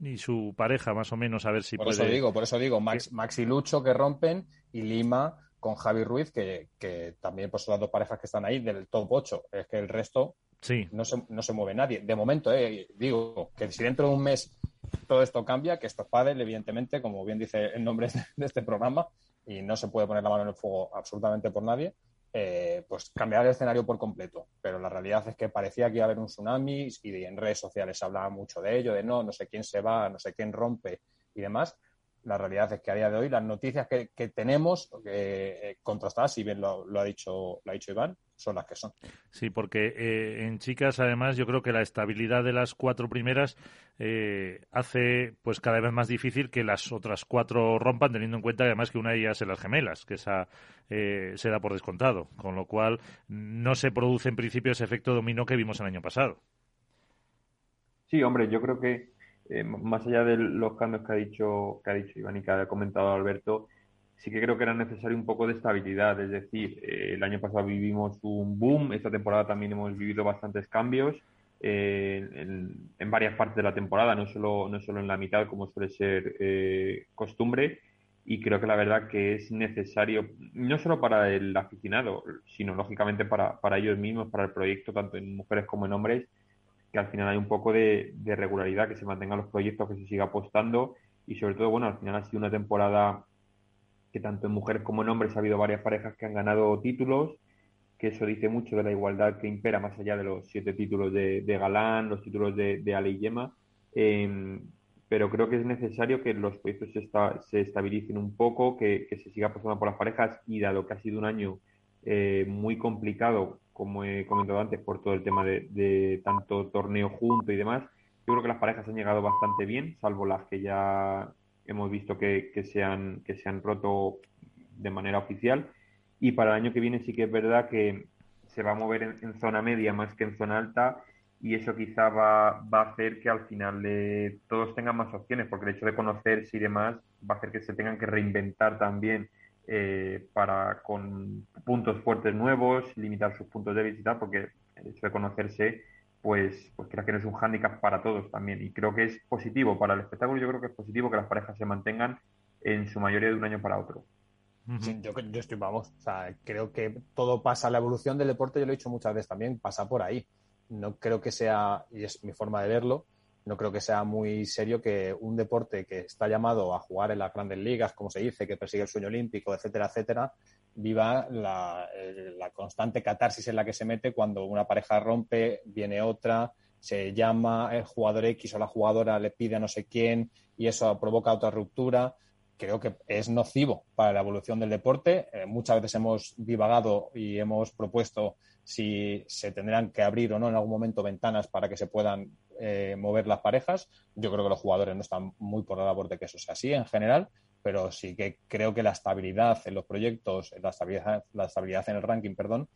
y su pareja, más o menos, a ver si por puede. eso digo, por eso digo, Max, Max y Lucho que rompen y Lima con Javi Ruiz, que, que también pues, son las dos parejas que están ahí del top 8. Es que el resto Sí. no, se, no se mueve nadie. De momento, eh, digo que si dentro de un mes todo esto cambia, que esto es pádel, evidentemente, como bien dice el nombre de este programa, y no se puede poner la mano en el fuego absolutamente por nadie, eh, pues cambiar el escenario por completo. Pero la realidad es que parecía que iba a haber un tsunami y en redes sociales se hablaba mucho de ello, de no, no sé quién se va, no sé quién rompe y demás. la realidad es que a día de hoy las noticias que, tenemos eh, contrastadas, si bien lo, ha dicho, lo ha dicho Iván, son las que son. Sí, porque eh, en chicas, además, yo creo que la estabilidad de las cuatro primeras eh, hace pues cada vez más difícil que las otras cuatro rompan, teniendo en cuenta además que una de ellas es las gemelas, que esa eh, se da por descontado, con lo cual no se produce en principio ese efecto dominó que vimos el año pasado. Sí, hombre, yo creo que más allá de los cambios que ha dicho que ha dicho Iván y que ha comentado Alberto, sí que creo que era necesario un poco de estabilidad. Es decir, eh, el año pasado vivimos un boom, esta temporada también hemos vivido bastantes cambios eh, en, varias partes de la temporada, no solo, no solo en la mitad como suele ser eh, costumbre. Y creo que la verdad que es necesario, no solo para el aficionado, sino lógicamente para, para ellos mismos, para el proyecto, tanto en mujeres como en hombres, que al final hay un poco de, de regularidad, que se mantengan los proyectos, que se siga apostando y sobre todo, bueno, al final ha sido una temporada que tanto en mujeres como en hombres ha habido varias parejas que han ganado títulos, que eso dice mucho de la igualdad que impera más allá de los siete títulos de, Galán, los títulos de, de Ale y Yema. Em, pero creo que es necesario que los proyectos se, se estabilicen un poco, que, se siga apostando por las parejas y dado que ha sido un año eh, muy complicado, como he comentado antes, por todo el tema de, de, tanto torneo junto y demás, yo creo que las parejas han llegado bastante bien, salvo las que ya hemos visto que, que, se han, que se han roto de manera oficial. Y para el año que viene sí que es verdad que se va a mover en, zona media más que en zona alta y eso quizá va, va a hacer que al final todos tengan más opciones, porque el hecho de conocerse y demás va a hacer que se tengan que reinventar también eh, para con puntos fuertes nuevos, limitar sus puntos de visita, porque el hecho de conocerse pues, pues creo que no es un hándicap para todos también. Y creo que es positivo para el espectáculo, yo creo que es positivo que las parejas se mantengan en su mayoría de un año para otro. yo, yo, estoy, vamos, o sea, creo que todo pasa, la evolución del deporte, yo lo he dicho muchas veces también, pasa por ahí. No creo que sea, y es mi forma de verlo, no creo que sea muy serio que un deporte que está llamado a jugar en las grandes ligas, como se dice, que persigue el sueño olímpico, etcétera, etcétera, viva la, la, constante catarsis en la que se mete cuando una pareja rompe, viene otra, se llama el jugador X o la jugadora le pide a no sé quién y eso provoca otra ruptura. Creo que es nocivo para la evolución del deporte. Eh, muchas veces hemos divagado y hemos propuesto si se tendrán que abrir o no en algún momento ventanas para que se puedan eh, mover las parejas. Yo creo que los jugadores no están muy por la labor de que eso sea así en general, pero sí que creo que la estabilidad en los proyectos, la estabilidad, la estabilidad en el ranking, perdón,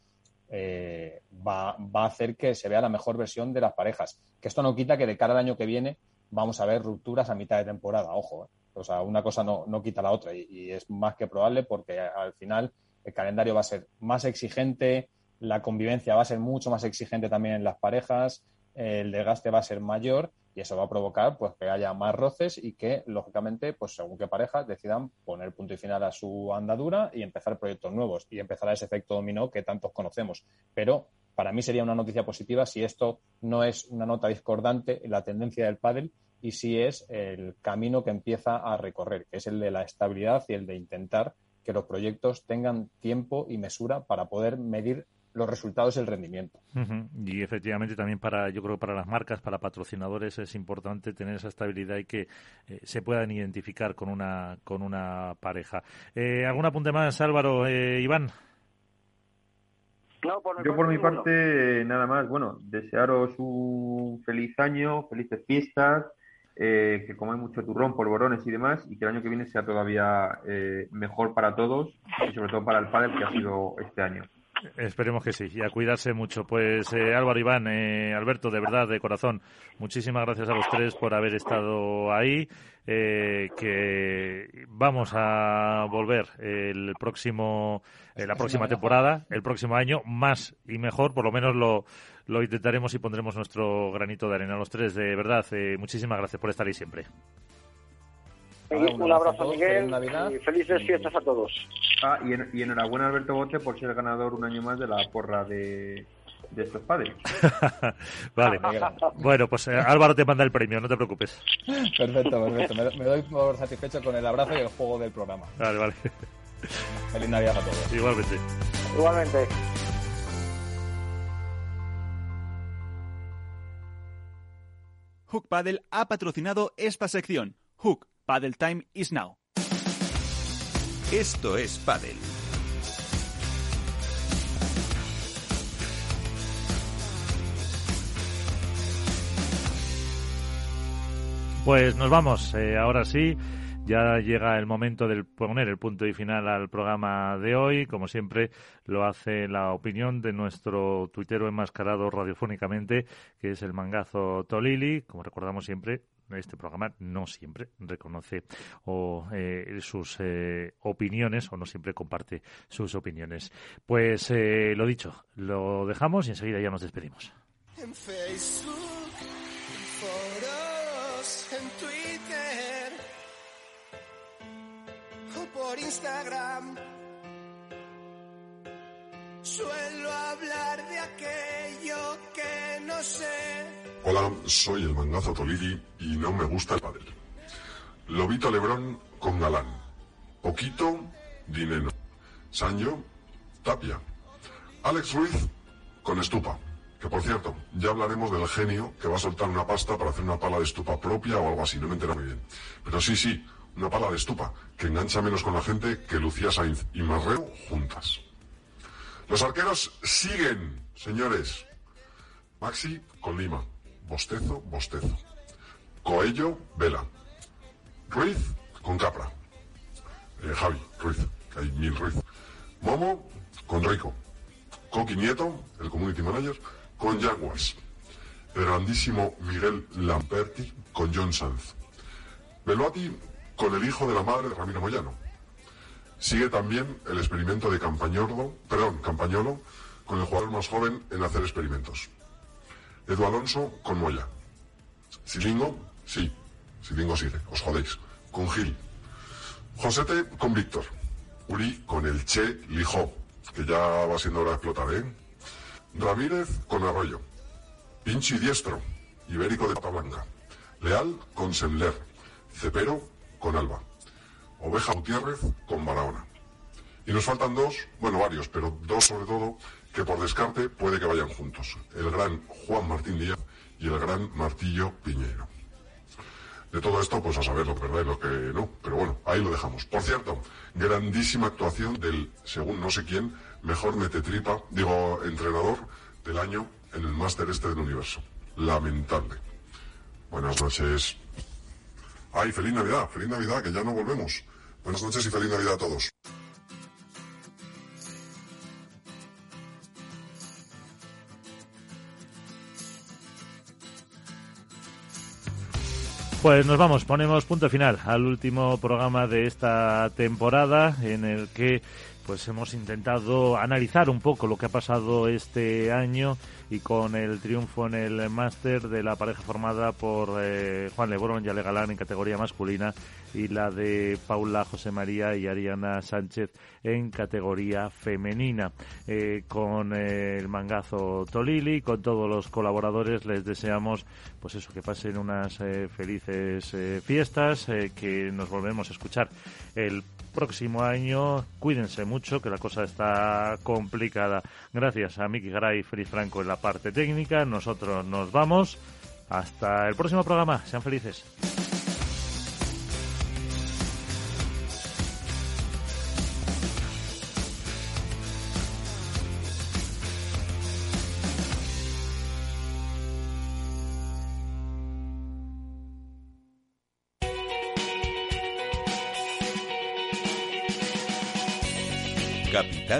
eh, va, a hacer que se vea la mejor versión de las parejas. Que esto no quita que de cara al año que viene vamos a ver rupturas a mitad de temporada, ojo. Eh. O sea, una cosa no, no quita la otra y, y, es más que probable porque al final el calendario va a ser más exigente, la convivencia va a ser mucho más exigente también en las parejas, el desgaste va a ser mayor y eso va a provocar pues que haya más roces y que lógicamente pues según qué parejas decidan poner punto y final a su andadura y empezar proyectos nuevos y empezar ese efecto dominó que tantos conocemos. Pero para mí sería una noticia positiva si esto no es una nota discordante en la tendencia del pádel y si es el camino que empieza a recorrer que es el de la estabilidad y el de intentar que los proyectos tengan tiempo y mesura para poder medir los resultados y el rendimiento. Y efectivamente también para, yo creo que para las marcas, para patrocinadores es importante tener esa estabilidad y que eh, se puedan identificar con una, con una pareja. Eh, ¿Algún apunte más, Álvaro? Eh, Iván. yo por mi parte, nada más, bueno, desearos un feliz año, felices fiestas, eh, que comáis mucho turrón, polvorones y demás, y que el año que viene sea todavía mejor para todos y sobre todo para el pádel que ha sido este año. Esperemos que sí, y a cuidarse mucho. Pues eh, Álvaro Iván, eh, Alberto, de verdad, de corazón, muchísimas gracias a los tres por haber estado ahí. Eh, que vamos a volver el próximo, la próxima temporada, el próximo año, más y mejor, por lo menos lo, lo intentaremos y pondremos nuestro granito de arena. Los tres, de verdad, muchísimas gracias por estar ahí siempre un, abrazo, Miguel, y felices fiestas a todos. Ah, y, enhorabuena Alberto Bote por ser ganador un año más de la porra de, estos padres. vale. bueno, pues eh, Álvaro te manda el premio, no te preocupes. Perfecto, perfecto. Me, doy por satisfecho con el abrazo y el juego del programa. Vale, vale. Feliz Navidad a todos. Igualmente. Igualmente. Hook Paddle ha patrocinado esta sección. Hook Paddle Time is now. Esto es Paddle. Pues nos vamos, eh, ahora sí. Ya llega el momento de poner el punto y final al programa de hoy. Como siempre, lo hace la opinión de nuestro tuitero enmascarado radiofónicamente, que es el mangazo Tolili. Como recordamos siempre, este programa no siempre reconoce o, eh, sus eh, opiniones o no siempre comparte sus opiniones. Pues eh, lo dicho, lo dejamos y enseguida ya nos despedimos. En Facebook, foros, en Twitter o por Instagram. Suelo hablar de aquello que no sé Hola, soy el mangazo Tolili y no me gusta el pádel. Lobito Lebrón con Galán. Poquito, Dineno. Sancho, Tapia. Alex Ruiz con Estupa. Que por cierto, ya hablaremos del genio que va a soltar una pasta para hacer una pala de estupa propia o algo así, no me entero muy bien. Pero sí, sí, una pala de estupa, que engancha menos con la gente que Lucía Sainz y Marreo juntas. Los arqueros siguen, señores. Maxi con Lima bostezo, bostezo. Coello, vela. Ruiz, con Capra. Eh, Javi, Ruiz, hay mil Ruiz. Momo, con Rico. Coqui Nieto, el community manager, con Jaguars. El grandísimo Miguel Lamperti, con John Sanz. Beloati, con el hijo de la madre de Ramiro Moyano. Sigue también el experimento de Campañolo, perdón, Campañolo, con el jugador más joven en hacer experimentos. Edu Alonso con Moya. Silingo, sí. Silingo sigue, os jodéis. Con Gil. Josete con Víctor. Uri con el Che Lijó, que ya va siendo hora de explotar, ¿eh? Ramírez con Arroyo. Pinchi Diestro, Ibérico de Pata Blanca. Leal con Semler. Cepero con Alba. Oveja Gutiérrez con Barahona. Y nos faltan dos, bueno, varios, pero dos sobre todo, que por descarte puede que vayan juntos. El gran Juan Martín Díaz y el gran Martillo Piñeiro. De todo esto, pues a saber lo que verdad y lo que no. Pero bueno, ahí lo dejamos. Por cierto, grandísima actuación del, según no sé quién, mejor metetripa, digo, entrenador del año en el máster este del universo. Lamentable. Buenas noches. Ay, feliz Navidad, feliz Navidad, que ya no volvemos. Buenas noches y feliz Navidad a todos. Pues nos vamos, ponemos punto final al último programa de esta temporada en el que pues hemos intentado analizar un poco lo que ha pasado este año y con el triunfo en el máster de la pareja formada por eh, Juan Lebrón y Ale Galán en categoría masculina y la de Paula José María y Ariana Sánchez en categoría femenina. Eh, con eh, el mangazo Tolili, con todos los colaboradores, les deseamos pues eso, que pasen unas felices fiestas, que nos volvemos a escuchar el próximo año. Cuídense mucho, que la cosa está complicada. Gracias a Miki Garay y Feliz Franco en la parte técnica. Nosotros nos vamos. Hasta el próximo programa. Sean felices.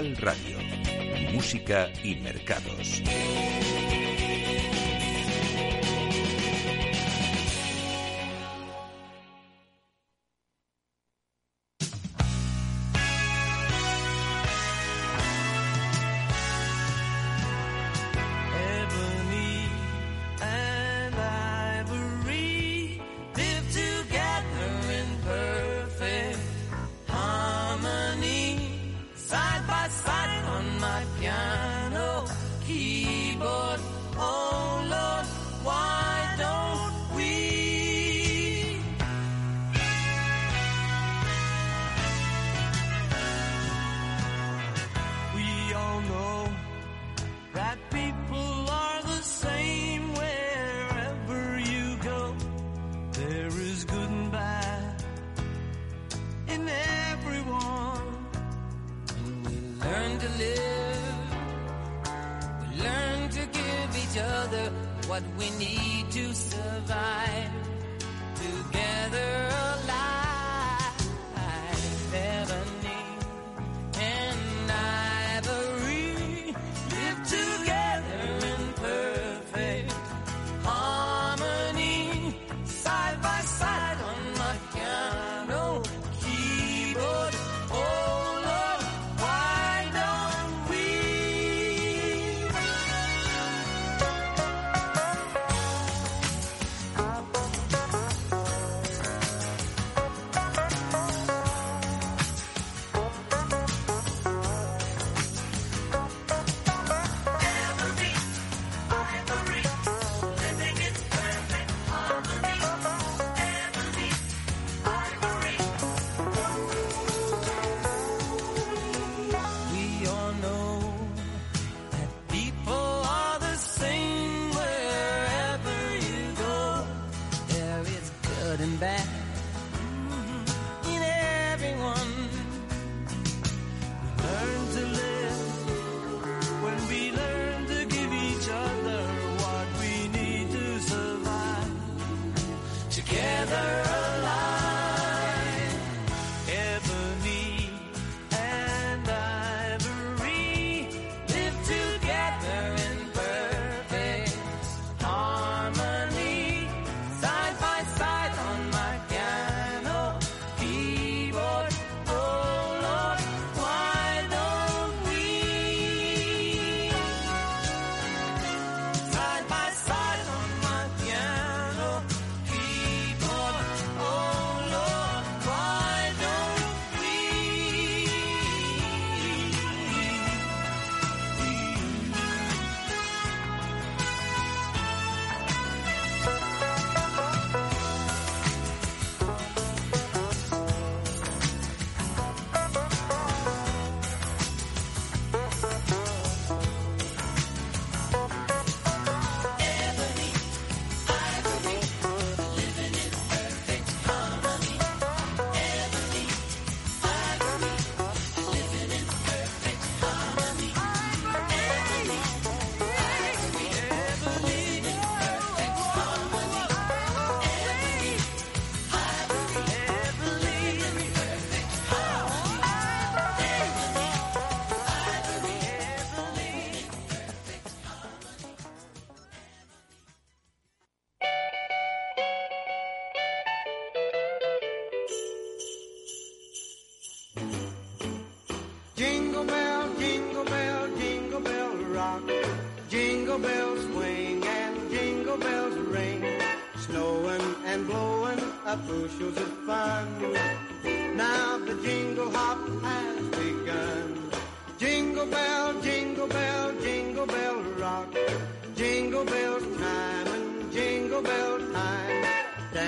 Radio. Música y mercados.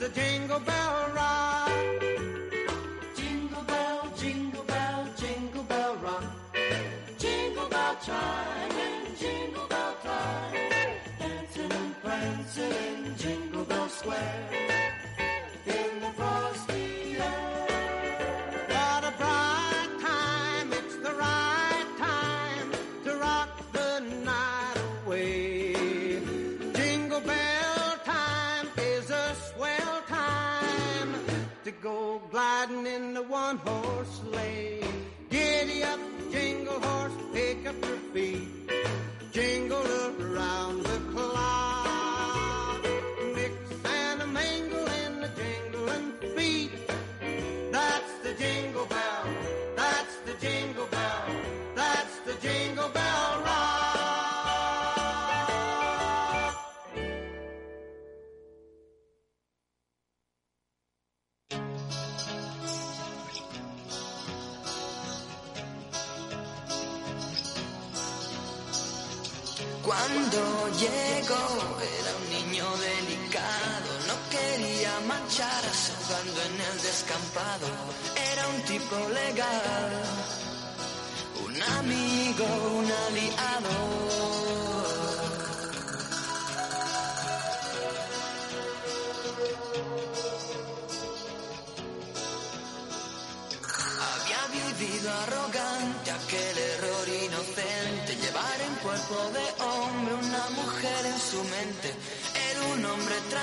the jingle bell rock. Jingle bell, jingle bell, jingle bell rock. Jingle bell chime and jingle bell time. Dancing and prancing in Jingle Bell Square. in the one horse lane. Giddy up, jingle horse, pick up your feet. Jingle. Llegó era un niño delicado, no quería manchar jugando en el descampado. Era un tipo legal, un amigo, un aliado.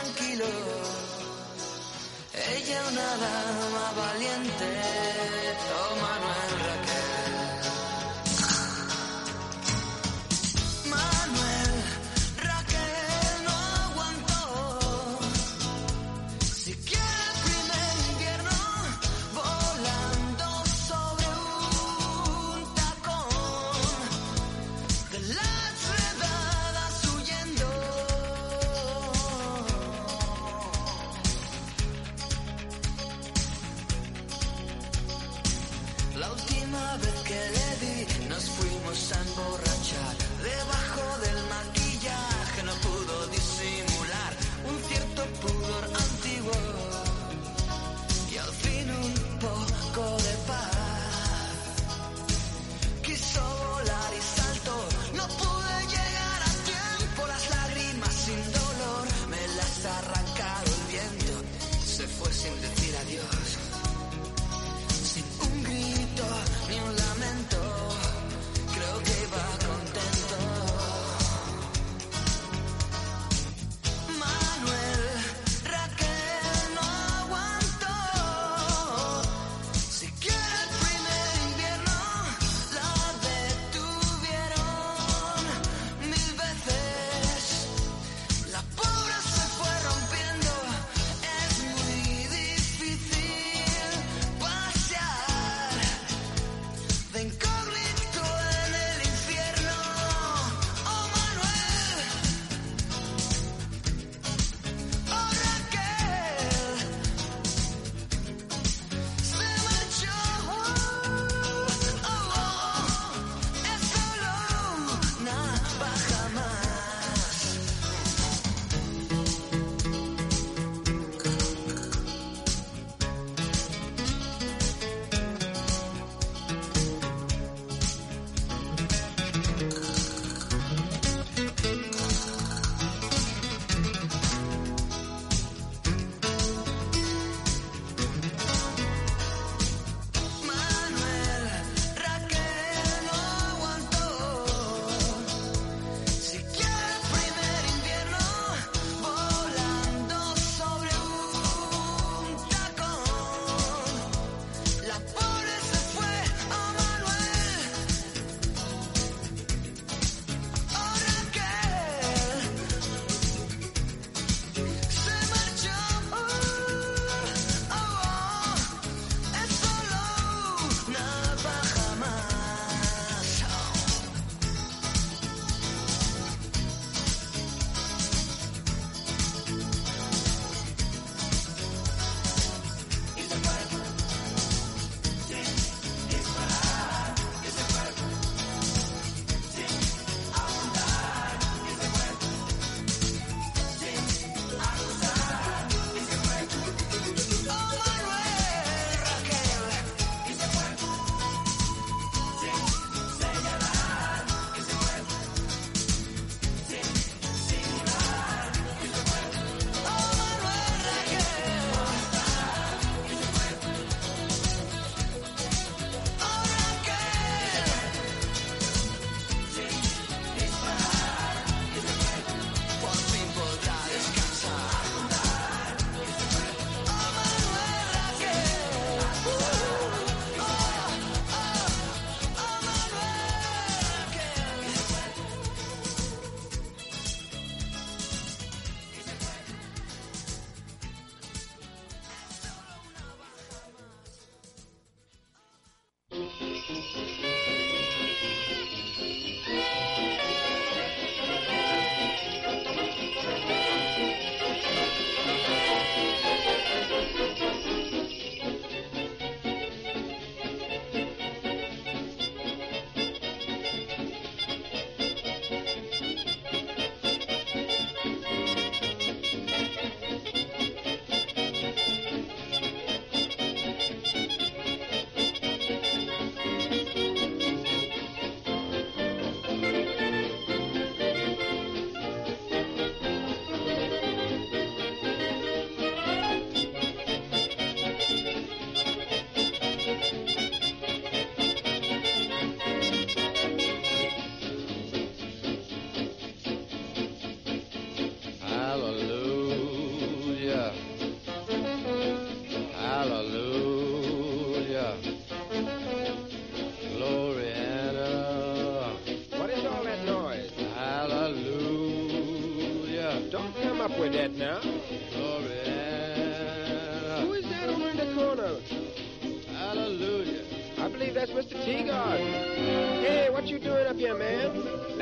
Tranquilo, ella una dama valiente. Oh Manuel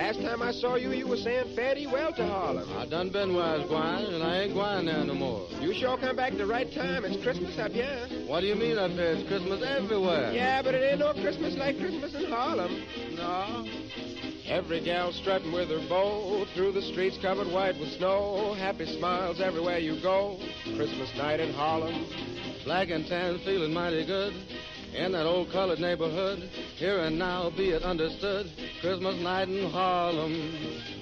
Last time I saw you, you were saying fare well to Harlem. I done been where I was going, and I ain't gwine there no more. You sure come back the right time. It's Christmas up here. What do you mean up here? It's Christmas everywhere. Yeah, but it ain't no Christmas like Christmas in Harlem. No. Every gal strutting with her bow through the streets covered white with snow. Happy smiles everywhere you go. Christmas night in Harlem. Black and tan feeling mighty good. In that old colored neighborhood, here and now be it understood, Christmas night in Harlem.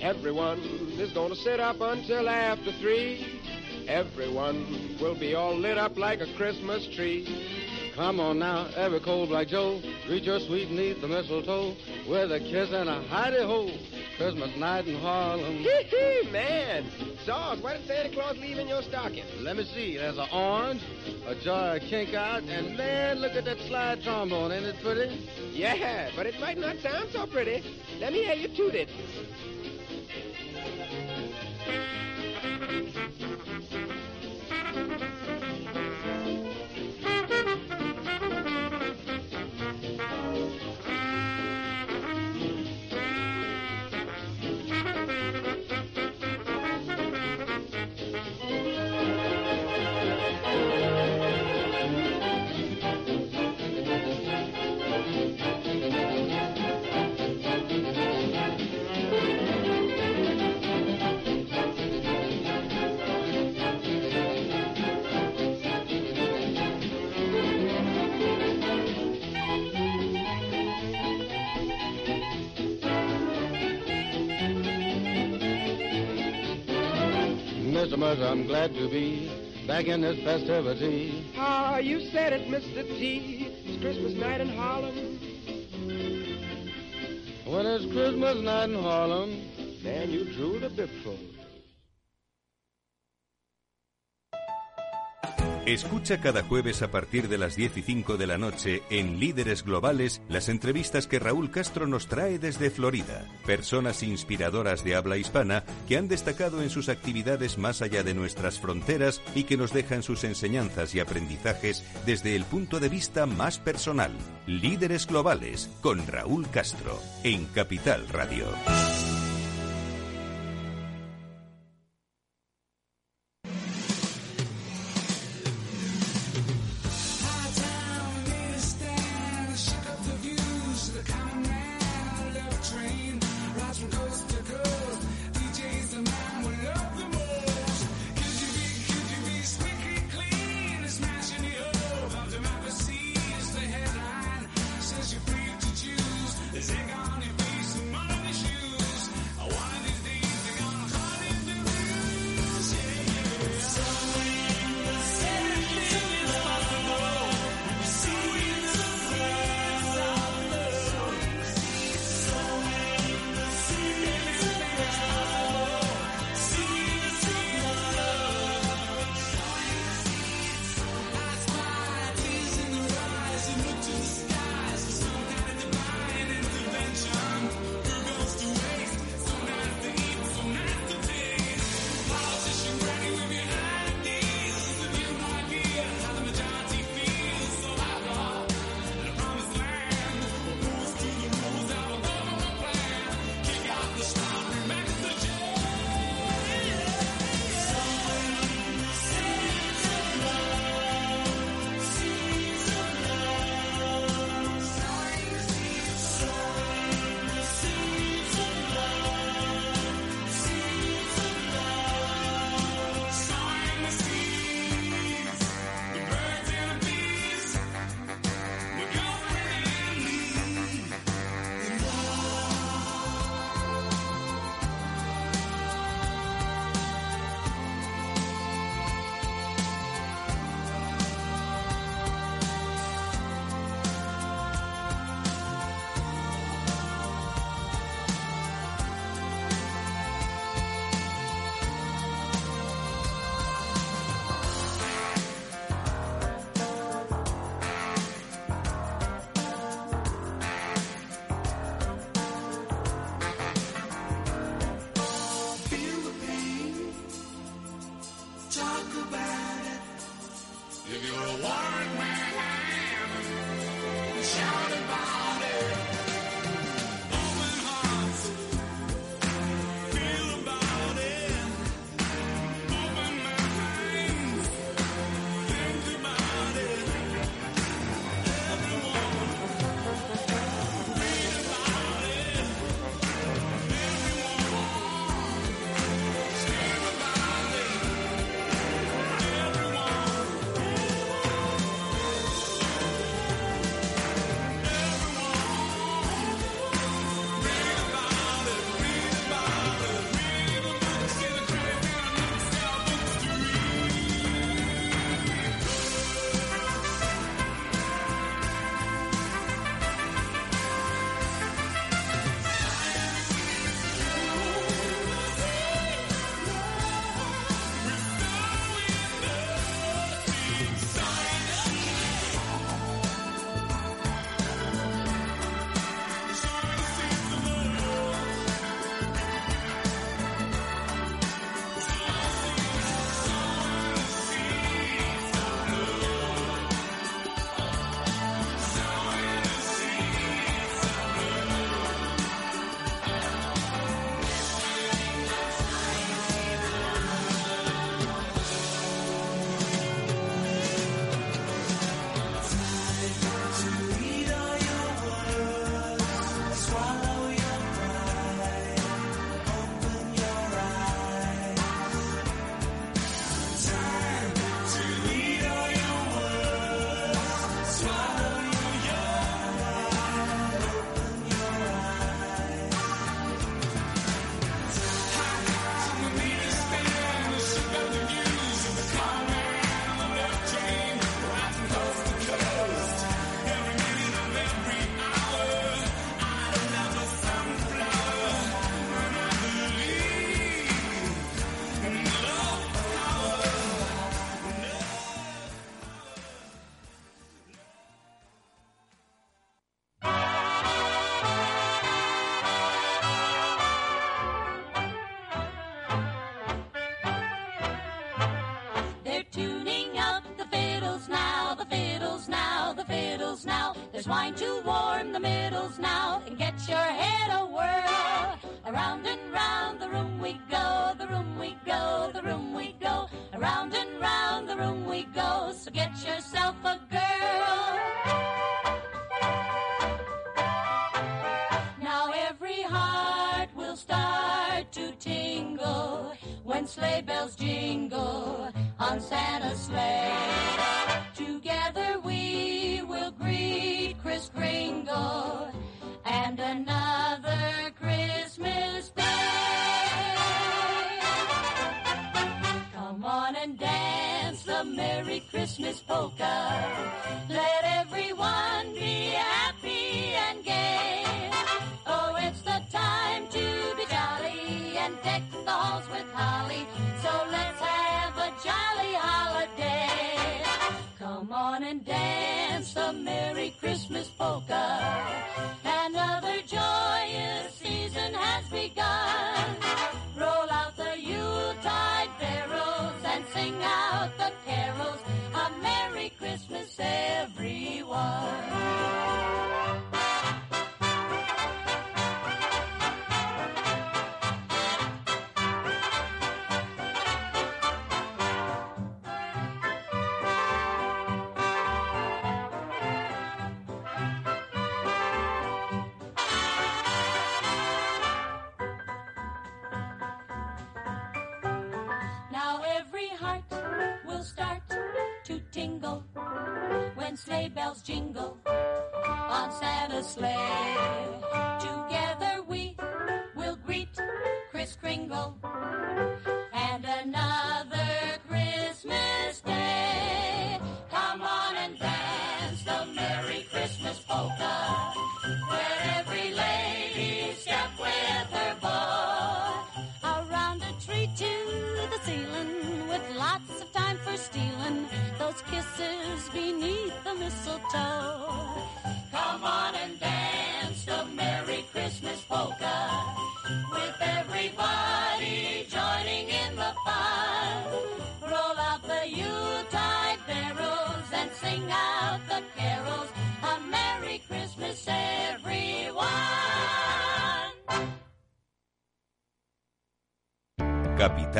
Everyone is gonna sit up until after three. Everyone will be all lit up like a Christmas tree. Come on now, every cold like Joe, greet your sweet neath the mistletoe with a kiss and a hidey ho. Christmas night in Harlem. Hee hee, man. Sauce, what did Santa Claus leave in your stocking? Let me see. There's an orange, a jar of kink out, and man, look at that slide trombone. Ain't it pretty? Yeah, but it might not sound so pretty. Let me hear you toot it. Mercer, I'm glad to be back in this festivity. Ah, you said it, Mr. T. It's Christmas night in Harlem. When it's Christmas night in Harlem, Man, you drew the bipful. Escucha cada jueves a partir de las 10 y 5 de la noche en Líderes Globales las entrevistas que Raúl Castro nos trae desde Florida. Personas inspiradoras de habla hispana que han destacado en sus actividades más allá de nuestras fronteras y que nos dejan sus enseñanzas y aprendizajes desde el punto de vista más personal. Líderes Globales con Raúl Castro en Capital Radio. jingle on Santa's sleigh.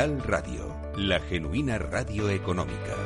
Radio, la genuina radio económica.